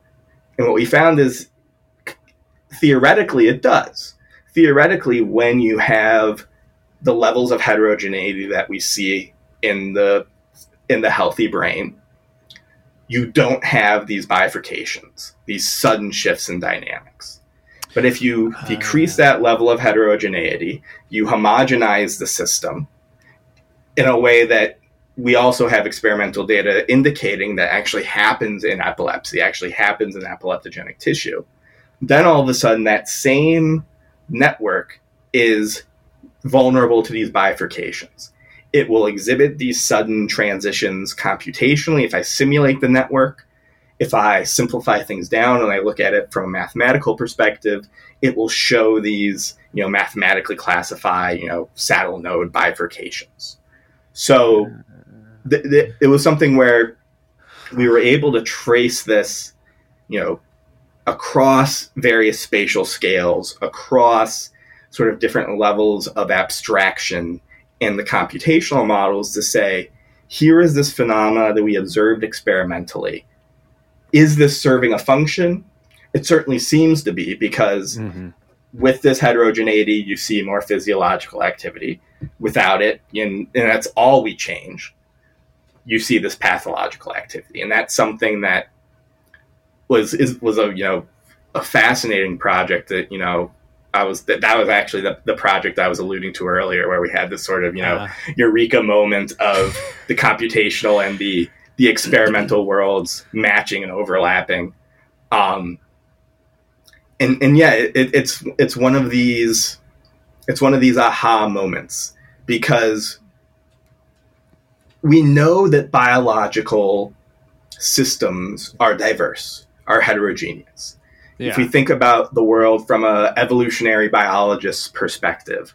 Speaker 2: And what we found is theoretically it does. Theoretically, when you have the levels of heterogeneity that we see in the in the healthy brain, you don't have these bifurcations, these sudden shifts in dynamics. But if you uh, decrease that level of heterogeneity, you homogenize the system in a way that we also have experimental data indicating that actually happens in epilepsy, actually happens in epileptogenic tissue. Then all of a sudden, that same network is vulnerable to these bifurcations. It will exhibit these sudden transitions computationally if I simulate the network. If I simplify things down and I look at it from a mathematical perspective, it will show these, you know, mathematically classify, you know, saddle node bifurcations. So uh. th- th- it was something where we were able to trace this, you know, across various spatial scales, across sort of different levels of abstraction and the computational models to say, here is this phenomena that we observed experimentally. Is this serving a function? It certainly seems to be because mm-hmm. with this heterogeneity, you see more physiological activity. Without it, and, and that's all we change, you see this pathological activity. And that's something that was is, was a you know a fascinating project that you know I was that, that was actually the, the project I was alluding to earlier, where we had this sort of you know uh. eureka moment of the computational and the the experimental worlds matching and overlapping. Um, and and yeah, it, it's it's one of these it's one of these aha moments because we know that biological systems are diverse, are heterogeneous. Yeah. If we think about the world from a evolutionary biologist's perspective,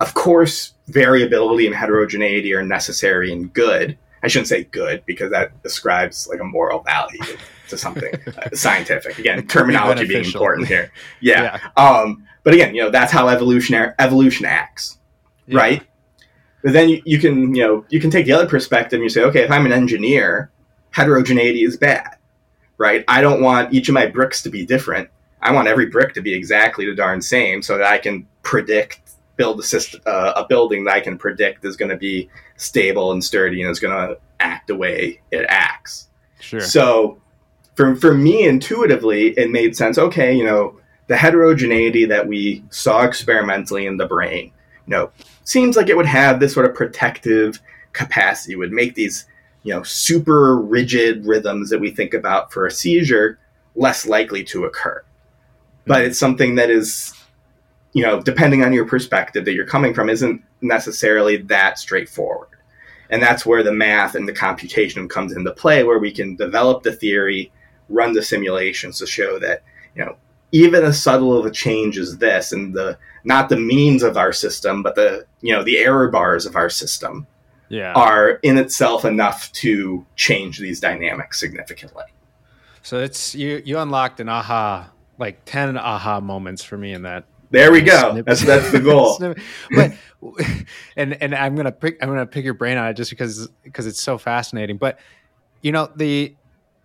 Speaker 2: of course, variability and heterogeneity are necessary and good. I shouldn't say good because that describes like a moral value to something uh, scientific. Again, terminology be being important here. Yeah. yeah. Um, but again, you know, that's how evolutionary evolution acts, yeah. right? But then you, you can, you know, you can take the other perspective and you say, okay, if I'm an engineer, heterogeneity is bad right? I don't want each of my bricks to be different. I want every brick to be exactly the darn same so that I can predict build a system uh, a building that I can predict is going to be stable and sturdy and is going to act the way it acts.
Speaker 1: Sure.
Speaker 2: So for for me intuitively it made sense okay, you know, the heterogeneity that we saw experimentally in the brain, you know, seems like it would have this sort of protective capacity would make these you know super rigid rhythms that we think about for a seizure less likely to occur. But it's something that is you know depending on your perspective that you're coming from isn't necessarily that straightforward. And that's where the math and the computation comes into play where we can develop the theory run the simulations to show that you know even as subtle of a change as this and the not the means of our system but the you know the error bars of our system
Speaker 1: yeah.
Speaker 2: are in itself enough to change these dynamics significantly.
Speaker 1: So it's you you unlocked an aha like 10 aha moments for me in that
Speaker 2: there we go. That's that's the goal.
Speaker 1: but and and I'm gonna pick I'm gonna pick your brain on it just because because it's so fascinating. But you know the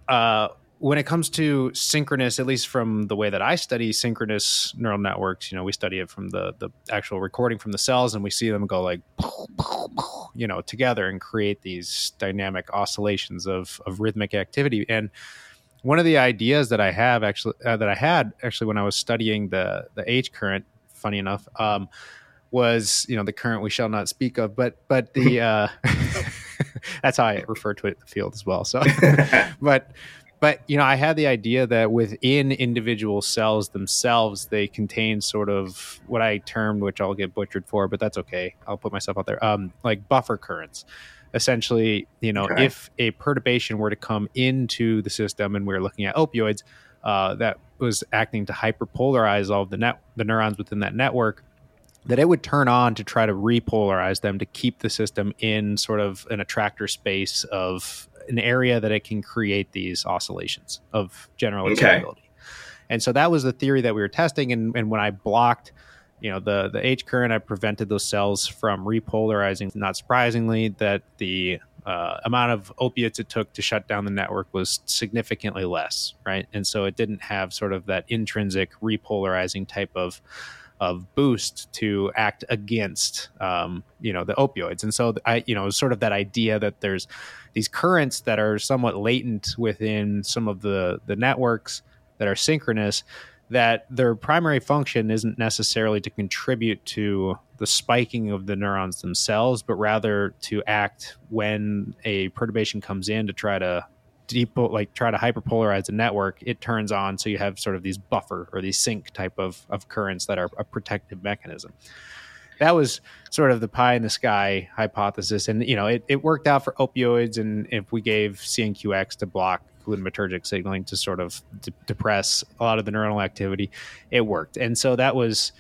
Speaker 1: uh, when it comes to synchronous, at least from the way that I study synchronous neural networks, you know, we study it from the the actual recording from the cells, and we see them go like, you know, together and create these dynamic oscillations of of rhythmic activity. And one of the ideas that I have actually uh, that I had actually when I was studying the the H current, funny enough, um, was you know the current we shall not speak of, but but the uh, that's how I refer to it in the field as well. So, but but you know i had the idea that within individual cells themselves they contain sort of what i termed which i'll get butchered for but that's okay. I'll put myself out there. Um, like buffer currents. Essentially you know okay. if a perturbation were to come into the system and we are looking at opioids uh, that was acting to hyperpolarize all of the net the neurons within that network that it would turn on to try to repolarize them to keep the system in sort of an attractor space of an area that it can create these oscillations of general okay. excitability. And so that was the theory that we were testing. And, and when I blocked, you know, the the H current, I prevented those cells from repolarizing. Not surprisingly, that the uh, amount of opiates it took to shut down the network was significantly less, right? And so it didn't have sort of that intrinsic repolarizing type of of boost to act against um, you know the opioids. And so i you know sort of that idea that there's these currents that are somewhat latent within some of the the networks that are synchronous that their primary function isn't necessarily to contribute to the spiking of the neurons themselves but rather to act when a perturbation comes in to try to like try to hyperpolarize a network, it turns on so you have sort of these buffer or these sync type of, of currents that are a protective mechanism. That was sort of the pie in the sky hypothesis. And, you know, it, it worked out for opioids. And if we gave CNQX to block glutamatergic signaling to sort of de- depress a lot of the neuronal activity, it worked. And so that was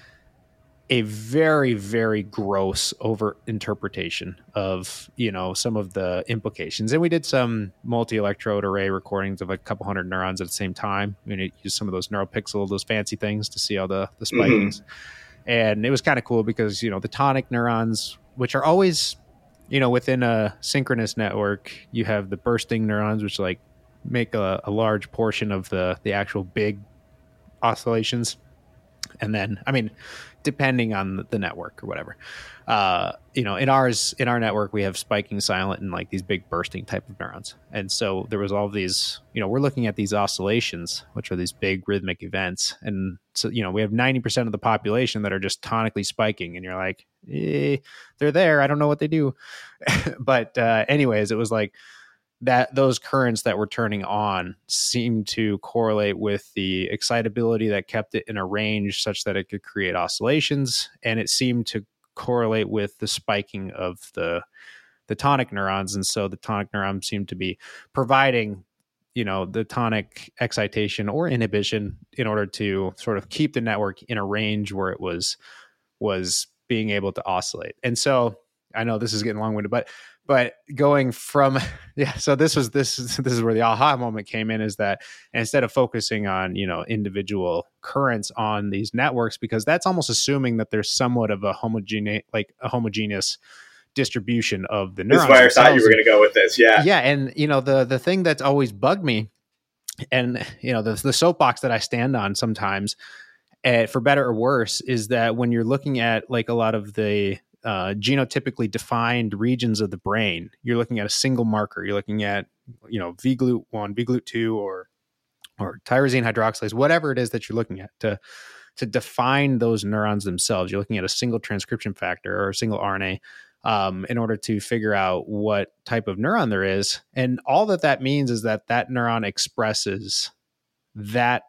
Speaker 1: a very very gross over interpretation of you know some of the implications. And we did some multi-electrode array recordings of a couple hundred neurons at the same time. We used some of those NeuroPixel those fancy things to see all the the spikings mm-hmm. and it was kind of cool because you know the tonic neurons which are always, you know, within a synchronous network, you have the bursting neurons, which like make a, a large portion of the the actual big oscillations, and then I mean, depending on the network or whatever. Uh, you know, in ours, in our network, we have spiking, silent, and like these big bursting type of neurons. And so there was all these, you know, we're looking at these oscillations, which are these big rhythmic events. And so, you know, we have 90% of the population that are just tonically spiking. And you're like, eh, they're there. I don't know what they do. but, uh, anyways, it was like, that those currents that were turning on seemed to correlate with the excitability that kept it in a range such that it could create oscillations and it seemed to correlate with the spiking of the the tonic neurons and so the tonic neurons seemed to be providing you know the tonic excitation or inhibition in order to sort of keep the network in a range where it was was being able to oscillate. And so i know this is getting long-winded but but going from yeah so this was this this is where the aha moment came in is that instead of focusing on you know individual currents on these networks because that's almost assuming that there's somewhat of a homogeneous like a homogeneous distribution of the neurons.
Speaker 2: That's why I thought you were going to go with this. Yeah,
Speaker 1: yeah, and you know the the thing that's always bugged me, and you know the the soapbox that I stand on sometimes, uh, for better or worse, is that when you're looking at like a lot of the uh, genotypically defined regions of the brain. You're looking at a single marker. You're looking at, you know, VGLUT one, VGLUT two, or or tyrosine hydroxylase, whatever it is that you're looking at to to define those neurons themselves. You're looking at a single transcription factor or a single RNA um, in order to figure out what type of neuron there is. And all that that means is that that neuron expresses that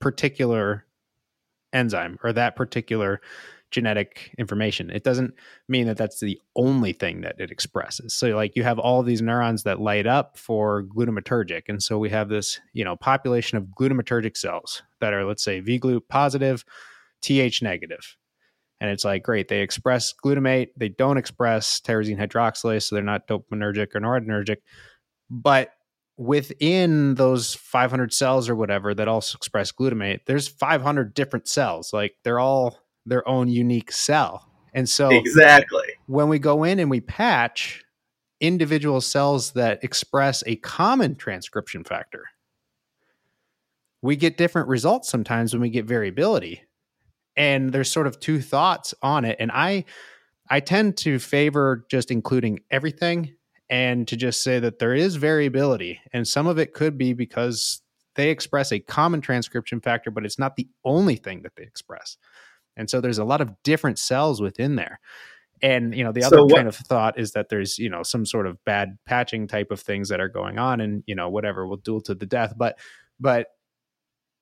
Speaker 1: particular enzyme or that particular genetic information. It doesn't mean that that's the only thing that it expresses. So like you have all these neurons that light up for glutamatergic. And so we have this, you know, population of glutamatergic cells that are let's say VGLUT positive, TH negative. And it's like, great, they express glutamate, they don't express tyrosine hydroxylase, so they're not dopaminergic or noradrenergic. But within those 500 cells or whatever that also express glutamate, there's 500 different cells. Like they're all their own unique cell. And so
Speaker 2: exactly
Speaker 1: when we go in and we patch individual cells that express a common transcription factor, we get different results sometimes when we get variability. And there's sort of two thoughts on it. And I I tend to favor just including everything and to just say that there is variability. And some of it could be because they express a common transcription factor, but it's not the only thing that they express. And so there's a lot of different cells within there. And you know, the other so what, train of thought is that there's, you know, some sort of bad patching type of things that are going on and, you know, whatever will duel to the death. But but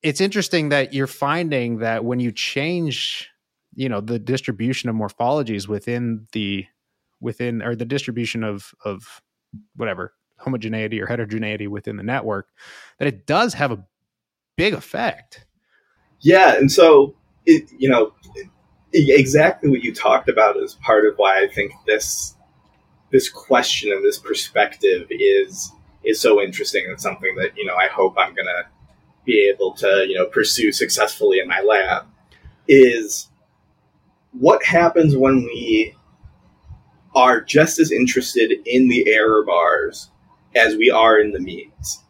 Speaker 1: it's interesting that you're finding that when you change, you know, the distribution of morphologies within the within or the distribution of of whatever homogeneity or heterogeneity within the network, that it does have a big effect.
Speaker 2: Yeah, and so it, you know, exactly what you talked about is part of why I think this this question and this perspective is is so interesting and something that you know I hope I'm gonna be able to you know pursue successfully in my lab is what happens when we are just as interested in the error bars as we are in the means.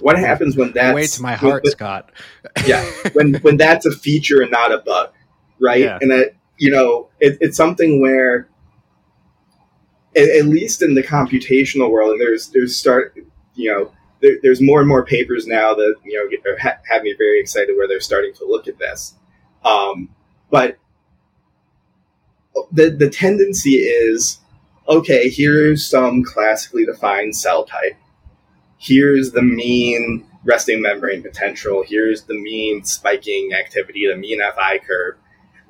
Speaker 2: What happens when that's
Speaker 1: way to my heart, when, Scott?
Speaker 2: yeah, when when that's a feature and not a bug, right? Yeah. And that you know, it, it's something where, at, at, least in the computational world, and there's there's start, you know, there, there's more and more papers now that you know get, ha, have me very excited where they're starting to look at this, um, but the the tendency is okay. Here's some classically defined cell type here's the mean resting membrane potential, here's the mean spiking activity, the mean FI curve.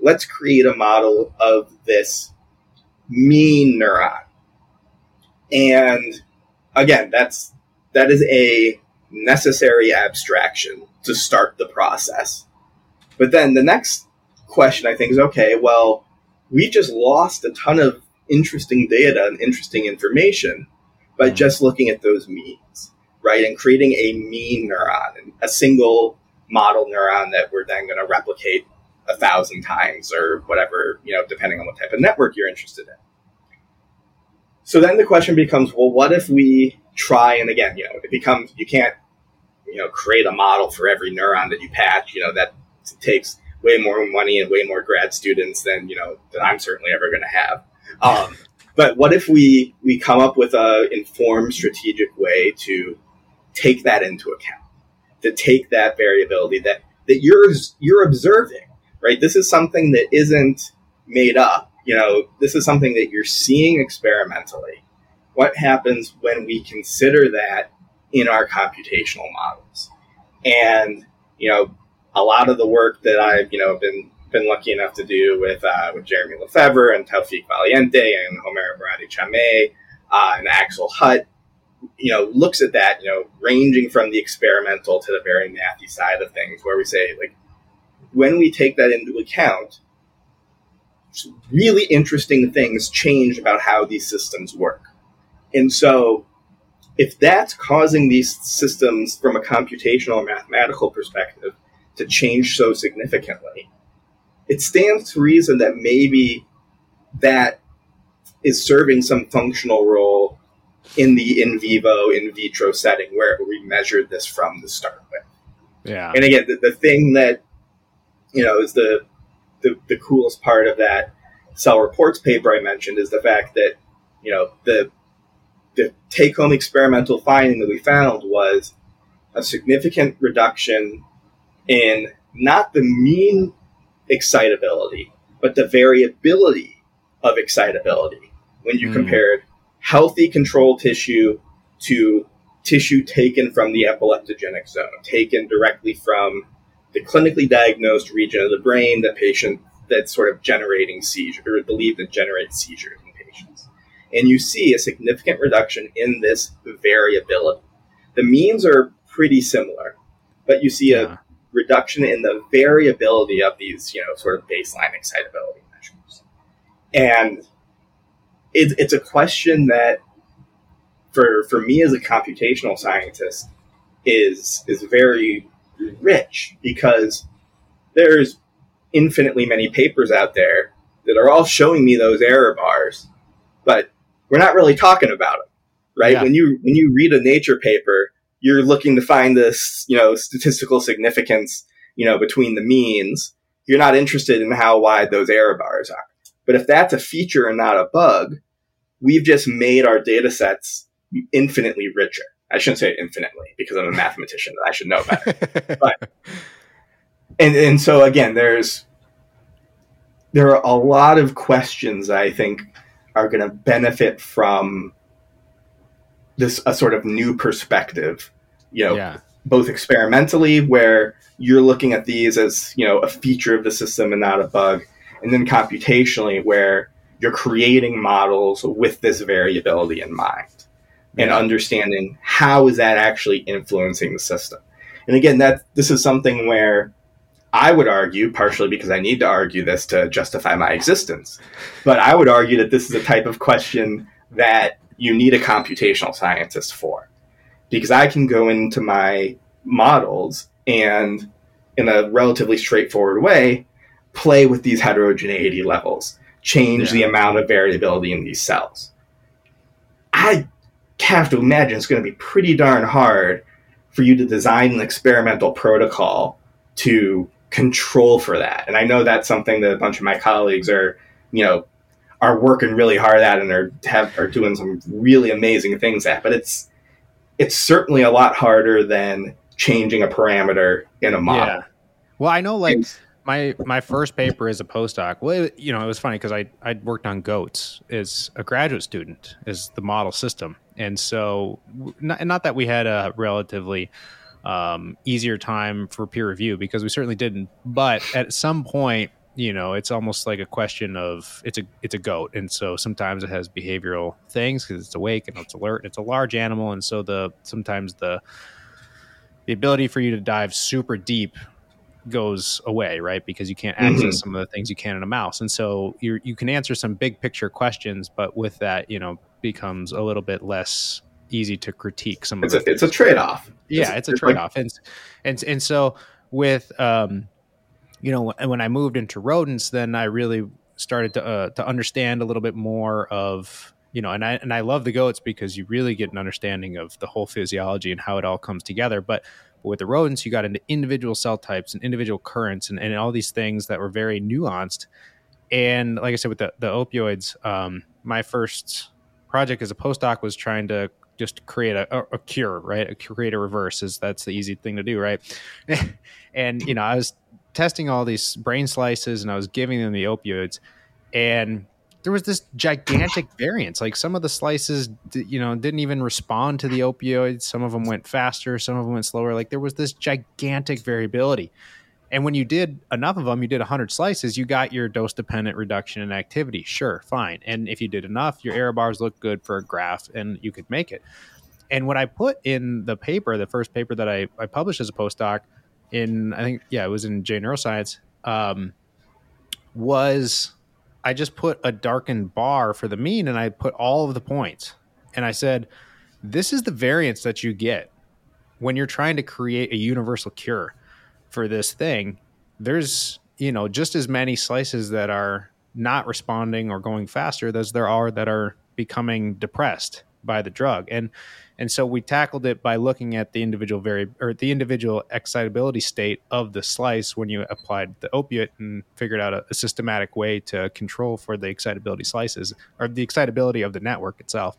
Speaker 2: Let's create a model of this mean neuron. And again, that's that is a necessary abstraction to start the process. But then the next question I think is okay, well, we just lost a ton of interesting data and interesting information by hmm. just looking at those means right? And creating a mean neuron, a single model neuron that we're then going to replicate a thousand times or whatever, you know, depending on what type of network you're interested in. so then the question becomes, well, what if we try and again, you know, it becomes you can't, you know, create a model for every neuron that you patch. You know, that takes way more money and way more grad students than you know that I'm certainly ever going to have. Um, but what if we we come up with a informed strategic way to take that into account, to take that variability that that you're you're observing, right? This is something that isn't made up. You know, this is something that you're seeing experimentally. What happens when we consider that in our computational models? And you know, a lot of the work that I've you know been been lucky enough to do with uh, with Jeremy Lefebvre and Taufik Valiante and Homeira Moradi Chameh uh, and Axel Hutt, you know, looks at that, you know, ranging from the experimental to the very mathy side of things, where we say like, when we take that into account, really interesting things change about how these systems work, and so. If that's causing these systems from a computational mathematical perspective to change so significantly, it stands to reason that maybe that is serving some functional role in the in vivo, in vitro setting where we measured this from the start with.
Speaker 1: Yeah.
Speaker 2: And again, the, the thing that, you know, is the, the, the coolest part of that cell reports paper I mentioned is the fact that, you know, the, the take home experimental finding that we found was a significant reduction in not the mean excitability, but the variability of excitability when you mm. compared healthy control tissue to tissue taken from the epileptogenic zone, taken directly from the clinically diagnosed region of the brain, the patient that's sort of generating seizures or believed to generate seizures in patients. And you see a significant reduction in this variability. The means are pretty similar, but you see a reduction in the variability of these, you know, sort of baseline excitability measures. And it, it's a question that, for for me as a computational scientist, is is very rich because there's infinitely many papers out there that are all showing me those error bars, but we're not really talking about them, right? Yeah. When you when you read a Nature paper, you're looking to find this, you know, statistical significance, you know, between the means. You're not interested in how wide those error bars are. But if that's a feature and not a bug, we've just made our data sets infinitely richer. I shouldn't say infinitely because I'm a mathematician. I should know better. but and and so again, there's there are a lot of questions I think are going to benefit from this a sort of new perspective, you know, yeah. both experimentally where you're looking at these as, you know, a feature of the system and not a bug, and then computationally where you're creating models with this variability in mind yeah. and understanding how is that actually influencing the system. And again, that this is something where I would argue, partially because I need to argue this to justify my existence, but I would argue that this is a type of question that you need a computational scientist for. Because I can go into my models and, in a relatively straightforward way, play with these heterogeneity levels, change yeah. the amount of variability in these cells. I have to imagine it's going to be pretty darn hard for you to design an experimental protocol to control for that. And I know that's something that a bunch of my colleagues are, you know, are working really hard at and are have are doing some really amazing things at. But it's it's certainly a lot harder than changing a parameter in a model. Yeah.
Speaker 1: Well, I know like my my first paper as a postdoc. Well, it, you know, it was funny because I I worked on goats as a graduate student as the model system, and so not, not that we had a relatively um, easier time for peer review because we certainly didn't. But at some point, you know it's almost like a question of it's a it's a goat and so sometimes it has behavioral things because it's awake and it's alert it's a large animal and so the sometimes the the ability for you to dive super deep goes away right because you can't access mm-hmm. some of the things you can in a mouse and so you you can answer some big picture questions but with that you know becomes a little bit less easy to critique some
Speaker 2: it's
Speaker 1: of
Speaker 2: a, it's a trade-off
Speaker 1: yeah it's, it's a trade-off like- and and and so with um you know, when I moved into rodents, then I really started to uh, to understand a little bit more of you know, and I and I love the goats because you really get an understanding of the whole physiology and how it all comes together. But, but with the rodents, you got into individual cell types and individual currents and, and all these things that were very nuanced. And like I said, with the, the opioids, um, my first project as a postdoc was trying to just create a, a, cure, right? A create a reverse is that's the easy thing to do, right? and you know, I was testing all these brain slices and I was giving them the opioids, and there was this gigantic variance. Like some of the slices, you know, didn't even respond to the opioids. Some of them went faster, some of them went slower. Like there was this gigantic variability. And when you did enough of them, you did 100 slices, you got your dose dependent reduction in activity. Sure, fine. And if you did enough, your error bars look good for a graph and you could make it. And what I put in the paper, the first paper that I, I published as a postdoc in, I think, yeah, it was in J Neuroscience, um, was I just put a darkened bar for the mean and I put all of the points. And I said, this is the variance that you get when you're trying to create a universal cure for this thing. There's, you know, just as many slices that are not responding or going faster as there are that are becoming depressed by the drug. And and so we tackled it by looking at the individual vari- or the individual excitability state of the slice when you applied the opiate and figured out a, a systematic way to control for the excitability slices or the excitability of the network itself.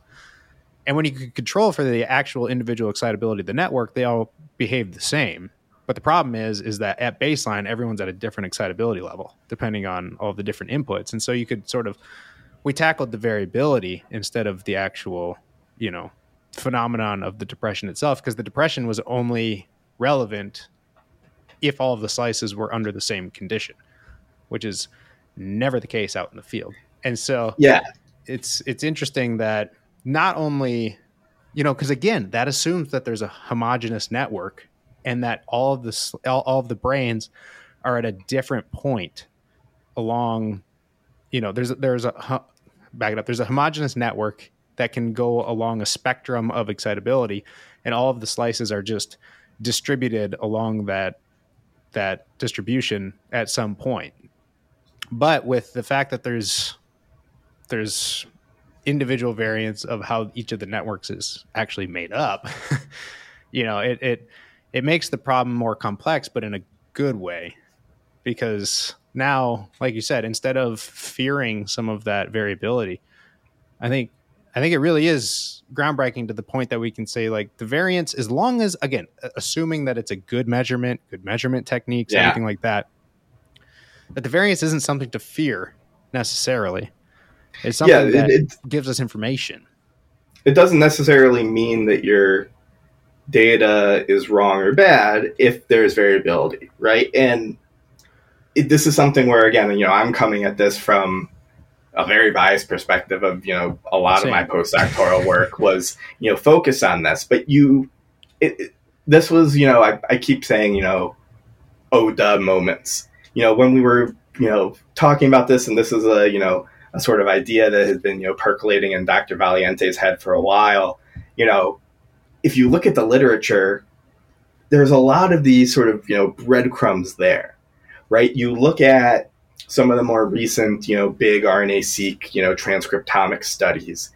Speaker 1: And when you could control for the actual individual excitability of the network, they all behave the same. But the problem is, is that at baseline, everyone's at a different excitability level depending on all the different inputs. And so you could sort of, we tackled the variability instead of the actual, you know, phenomenon of the depression itself because the depression was only relevant if all of the slices were under the same condition, which is never the case out in the field. And so
Speaker 2: yeah,
Speaker 1: it's it's interesting that not only you know because again that assumes that there's a homogeneous network and that all of the all, all of the brains are at a different point along you know there's there's a back it up there's a homogeneous network that can go along a spectrum of excitability, and all of the slices are just distributed along that that distribution at some point. But with the fact that there's there's individual variants of how each of the networks is actually made up, you know, it it it makes the problem more complex, but in a good way, because now, like you said, instead of fearing some of that variability, I think I think it really is groundbreaking to the point that we can say like the variance, as long as again, assuming that it's a good measurement, good measurement techniques, yeah. everything like that, that the variance isn't something to fear necessarily. It's something yeah, it, that it, gives us information.
Speaker 2: It doesn't necessarily mean that your data is wrong or bad if there's variability, right? And it, this is something where again, you know, I'm coming at this from a very biased perspective of you know a lot Same. of my postdoctoral work was you know focus on this. But you it, it, this was you know I, I keep saying you know oh duh moments. You know when we were you know talking about this and this is a you know a sort of idea that has been you know percolating in dr valiante's head for a while you know if you look at the literature there's a lot of these sort of you know breadcrumbs there right? You look at some of the more recent, you know, big RNA-seq, you know, transcriptomic studies,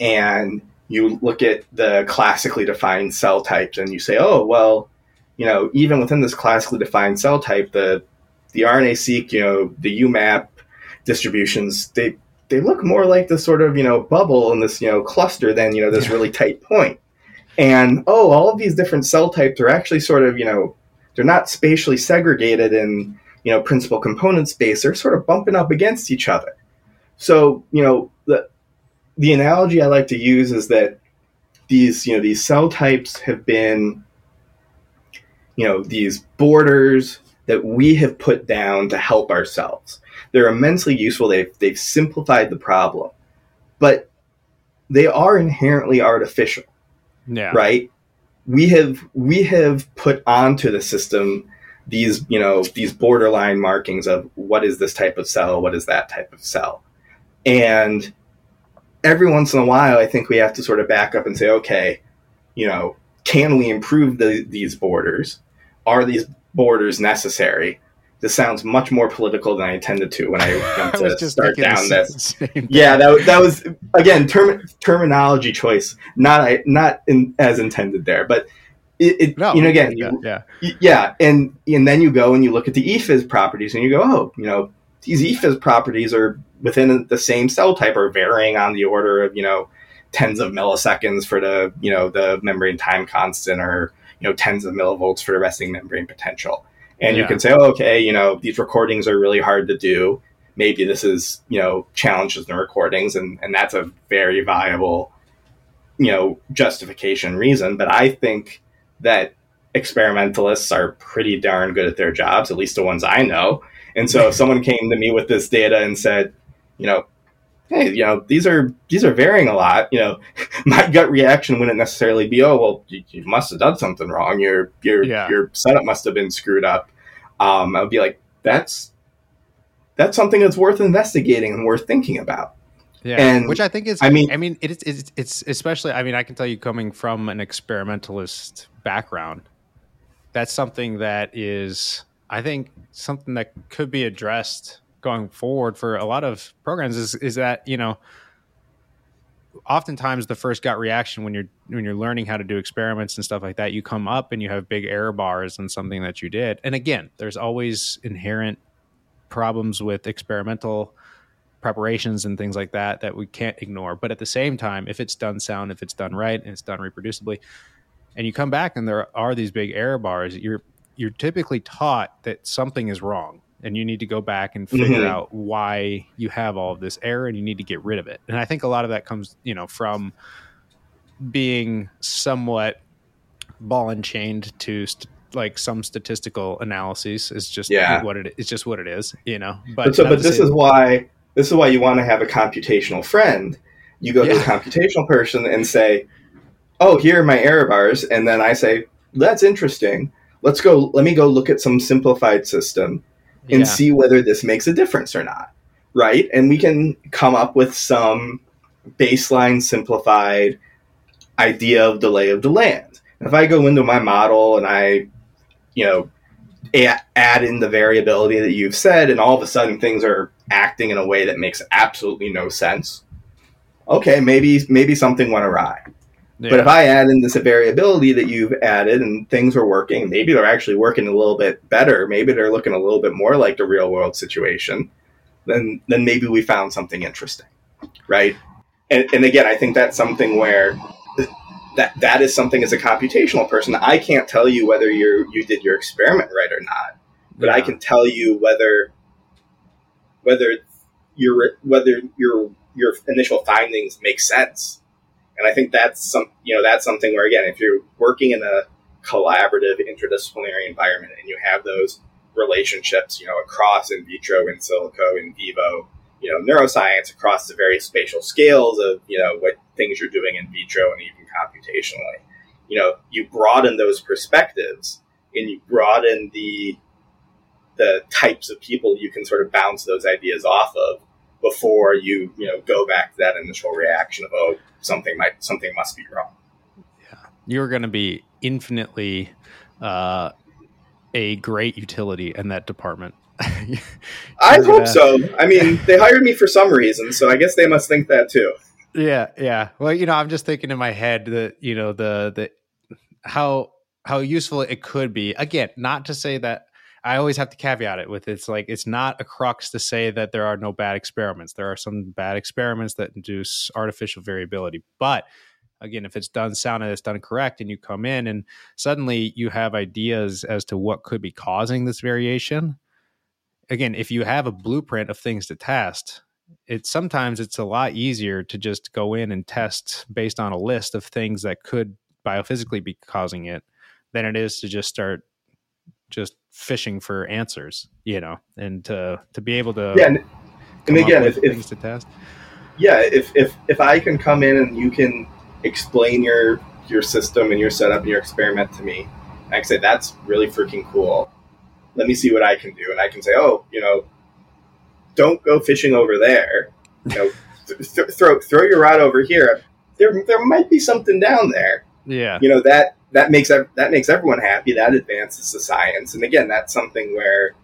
Speaker 2: and you look at the classically defined cell types, and you say, oh, well, you know, even within this classically defined cell type, the the RNA-seq, you know, the UMAP distributions, they they look more like this sort of you know bubble in this you know cluster than you know this yeah. really tight point. And oh, all of these different cell types are actually sort of you know they're not spatially segregated in you know, principal component space, they're sort of bumping up against each other. So, you know, the the analogy I like to use is that these, you know, these cell types have been, you know, these borders that we have put down to help ourselves. They're immensely useful. They've they've simplified the problem, but they are inherently artificial.
Speaker 1: Yeah.
Speaker 2: Right. We have we have put onto the system these you know these borderline markings of what is this type of cell what is that type of cell. And every once in a while i think we have to sort of back up and say okay you know can we improve the, these borders? Are these borders necessary? This sounds much more political than I intended to when I went
Speaker 1: I
Speaker 2: to
Speaker 1: just
Speaker 2: start down this. Yeah, that was- that was again term, terminology choice, not I not in, as intended there, but it, it
Speaker 1: No,
Speaker 2: you know again you,
Speaker 1: yeah.
Speaker 2: Yeah, and and then you go and you look at the E properties, and you go, oh, you know, these E properties are within the same cell type, are varying on the order of you know tens of milliseconds for the you know the membrane time constant, or you know tens of millivolts for the resting membrane potential. And you can say, oh, okay, you know, these recordings are really hard to do. Maybe this is you know challenges in the recordings, and and that's a very viable you know justification reason. But I think that experimentalists are pretty darn good at their jobs, at least the ones I know. And so if someone came to me with this data and said, you know, hey, you know, these are these are varying a lot, you know, my gut reaction wouldn't necessarily be, oh, well, you, you must have done something wrong. Your your
Speaker 1: Yeah.
Speaker 2: your setup must have been screwed up. Um, I would be like, that's that's something that's worth investigating and worth thinking about.
Speaker 1: Yeah,
Speaker 2: And,
Speaker 1: which I think is.
Speaker 2: I mean,
Speaker 1: I mean, it's, it's it's especially. I mean, I can tell you, coming from an experimentalist background, that's something that is, I think, something that could be addressed going forward for a lot of programs. Is is that you know, oftentimes the first gut reaction when you're when you're learning how to do experiments and stuff like that, you come up and you have big error bars on something that you did. And again, there's always inherent problems with experimental preparations and things like that that we can't ignore. But at the same time, if it's done sound, if it's done right, and it's done reproducibly, and you come back and there are these big error bars, you're you're typically taught that something is wrong, and you need to go back and figure
Speaker 2: Mhm.
Speaker 1: out why you have all of this error, and you need to get rid of it. And I think a lot of that comes, you know, from being somewhat ball and chained to st- like some statistical analyses is just
Speaker 2: Yeah.
Speaker 1: what it it's just what it is, you know.
Speaker 2: But,
Speaker 1: But
Speaker 2: so, but this is why this is why you want to have a computational friend. You go to a computational person and say, "Oh, here are my error bars," and then I say, "That's interesting. Let's go. Let me go look at some simplified system and
Speaker 1: yeah.
Speaker 2: see whether this makes a difference or not." Right? And we can come up with some baseline simplified idea of delay of the land. If I go into my model and I, you know, a- add in the variability that you've said, and all of a sudden things are acting in a way that makes absolutely no sense. Okay, maybe maybe something went awry. But if I add in this variability that you've added and things are working, maybe they're actually working a little bit better. Maybe they're looking a little bit more like the real world situation. Then then maybe we found something interesting, right? And, and again, I think that's something where that that is something as a computational person. I can't tell you whether you you did your experiment right or not, but I can tell you whether whether your whether your your initial findings make sense. And I think that's some you know that's something where again, if you're working in a collaborative interdisciplinary environment and you have those relationships, you know, across in vitro, in silico, in vivo, you know, neuroscience across the various spatial scales of, you know, what things you're doing in vitro and even computationally. You know, you broaden those perspectives and you broaden the the types of people you can sort of bounce those ideas off of before you, you know, go back to that initial reaction of, oh, something might something must be wrong.
Speaker 1: Yeah, you're going to be infinitely uh, a great utility in that department.
Speaker 2: I hope so. I mean, they hired me for some reason, so I guess they must think that too.
Speaker 1: Yeah, yeah. Well, you know, I'm just thinking in my head that you know the the how how useful it could be. Again, not to say that I always have to caveat it with it's like it's not a crux to say that there are no bad experiments. There are some bad experiments that induce artificial variability, but again, if it's done sound and it's done correct, and you come in and suddenly you have ideas as to what could be causing this variation. Again, if you have a blueprint of things to test, it's sometimes it's a lot easier to just go in and test based on a list of things that could biophysically be causing it than it is to just start just fishing for answers, you know, and to to be able to
Speaker 2: Yeah, and, and again, if, if
Speaker 1: to test.
Speaker 2: yeah, if, if if I can come in and you can explain your your system and your setup and your experiment to me, I can say that's really freaking cool. Let me see what I can do, and I can say, oh, you know, don't go fishing over there. You know, th- th- throw throw your rod over here. There there might be something down there.
Speaker 1: Yeah.
Speaker 2: you know that that makes that makes everyone happy. That advances the science, and again, that's something where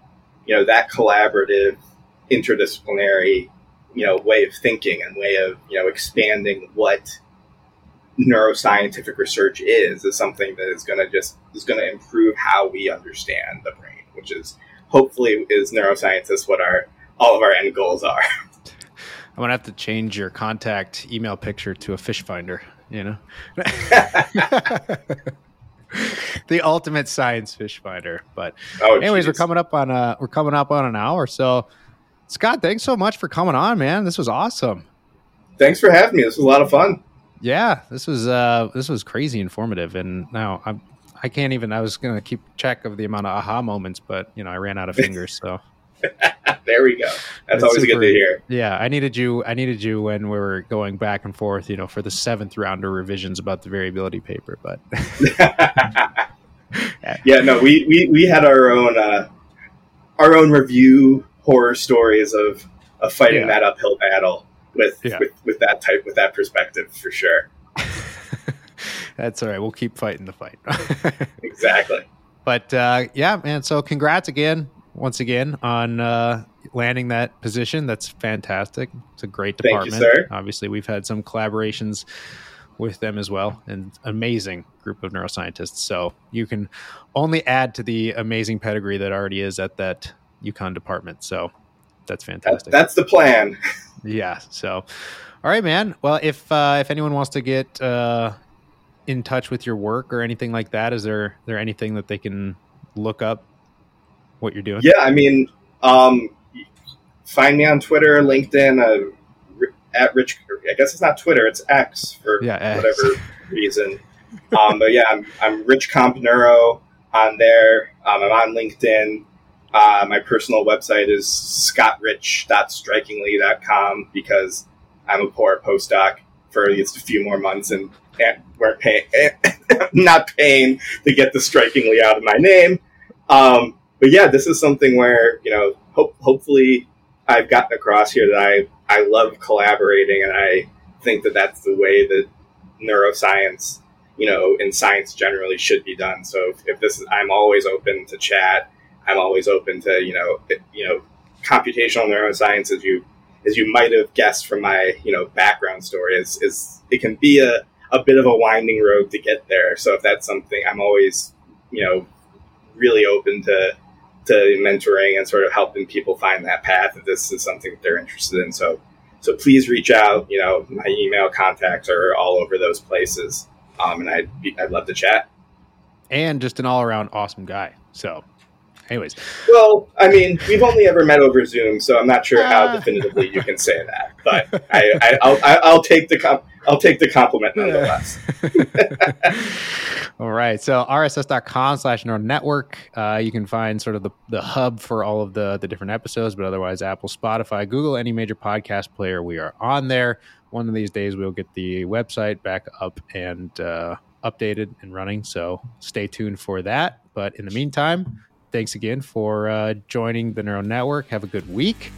Speaker 2: you know that collaborative, interdisciplinary, you know, way of thinking and way of you know expanding what neuroscientific research is is something that is going to just is going to improve how we understand the brain, which is hopefully is neuroscientists what our all of our end goals are.
Speaker 1: I'm gonna have to change your contact email picture to a fish finder. You know, the ultimate science fish finder. But oh, anyways, geez. we're coming up on uh we're coming up on an hour. So Scott, thanks so much for coming on, man. This was awesome.
Speaker 2: Thanks for having me. This was a lot of fun.
Speaker 1: Yeah, this was uh this was crazy informative, and now I'm I can't even. I was gonna keep check of the amount of aha moments, but you know I ran out of fingers. So
Speaker 2: there we go. That's, That's always super, good to hear.
Speaker 1: Yeah, I needed you. I needed you when we were going back and forth. You know, for the seventh round of revisions about the variability paper. But
Speaker 2: yeah, no, we we we had our own uh, our own review horror stories of of fighting yeah. that uphill battle with, yeah. with with that type with that perspective for sure.
Speaker 1: That's all right. We'll keep fighting the fight.
Speaker 2: exactly.
Speaker 1: But uh, yeah, man. So congrats again, once again, on uh, landing that position. That's fantastic. It's a great department.
Speaker 2: Thank you, sir.
Speaker 1: Obviously, we've had some collaborations with them as well, and amazing group of neuroscientists. So you can only add to the amazing pedigree that already is at that UConn department. So that's fantastic.
Speaker 2: that's the plan.
Speaker 1: yeah. So, all right, man. Well, if uh, if anyone wants to get uh, in touch with your work or anything like that, is there there anything that they can look up what you're doing?
Speaker 2: Yeah, I mean, um, find me on Twitter, LinkedIn, uh, at Rich. I guess it's not Twitter; it's X for yeah, X. whatever reason. Um, but yeah, I'm, I'm Rich Comp Neuro on there. Um, I'm on LinkedIn. Uh, my personal website is scottrich.strikingly.com because I'm a poor postdoc for at least a few more months and weren't paying, not paying to get the strikingly out of my name. Um, but yeah, this is something where you know, hope, hopefully, I've gotten across here that I I love collaborating, and I think that that's the way that neuroscience, you know, in science generally should be done. So if, if this is, I'm always open to chat I'm always open to you know you know computational neuroscience as you as you might have guessed from my you know background story is is it can be a, a bit of a winding road to get there. So if that's something I'm always you know really open to to mentoring and sort of helping people find that path if this is something that they're interested in. So so please reach out. You know, my email contacts are all over those places, um, and I'd be, I'd love to chat.
Speaker 1: And just an all around awesome guy. So anyways.
Speaker 2: Well, I mean, we've only ever met over Zoom, so I'm not sure how ah. definitively you can say that. But I, I, will I'll take the comp- I'll take the compliment nonetheless.
Speaker 1: all right. So rss.com slash neural network. Uh, you can find sort of the, the hub for all of the, the different episodes, but otherwise Apple, Spotify, Google, any major podcast player, we are on there. One of these days we'll get the website back up and uh, updated and running. So stay tuned for that. But in the meantime, thanks again for uh, joining the Neuro Network. Have a good week.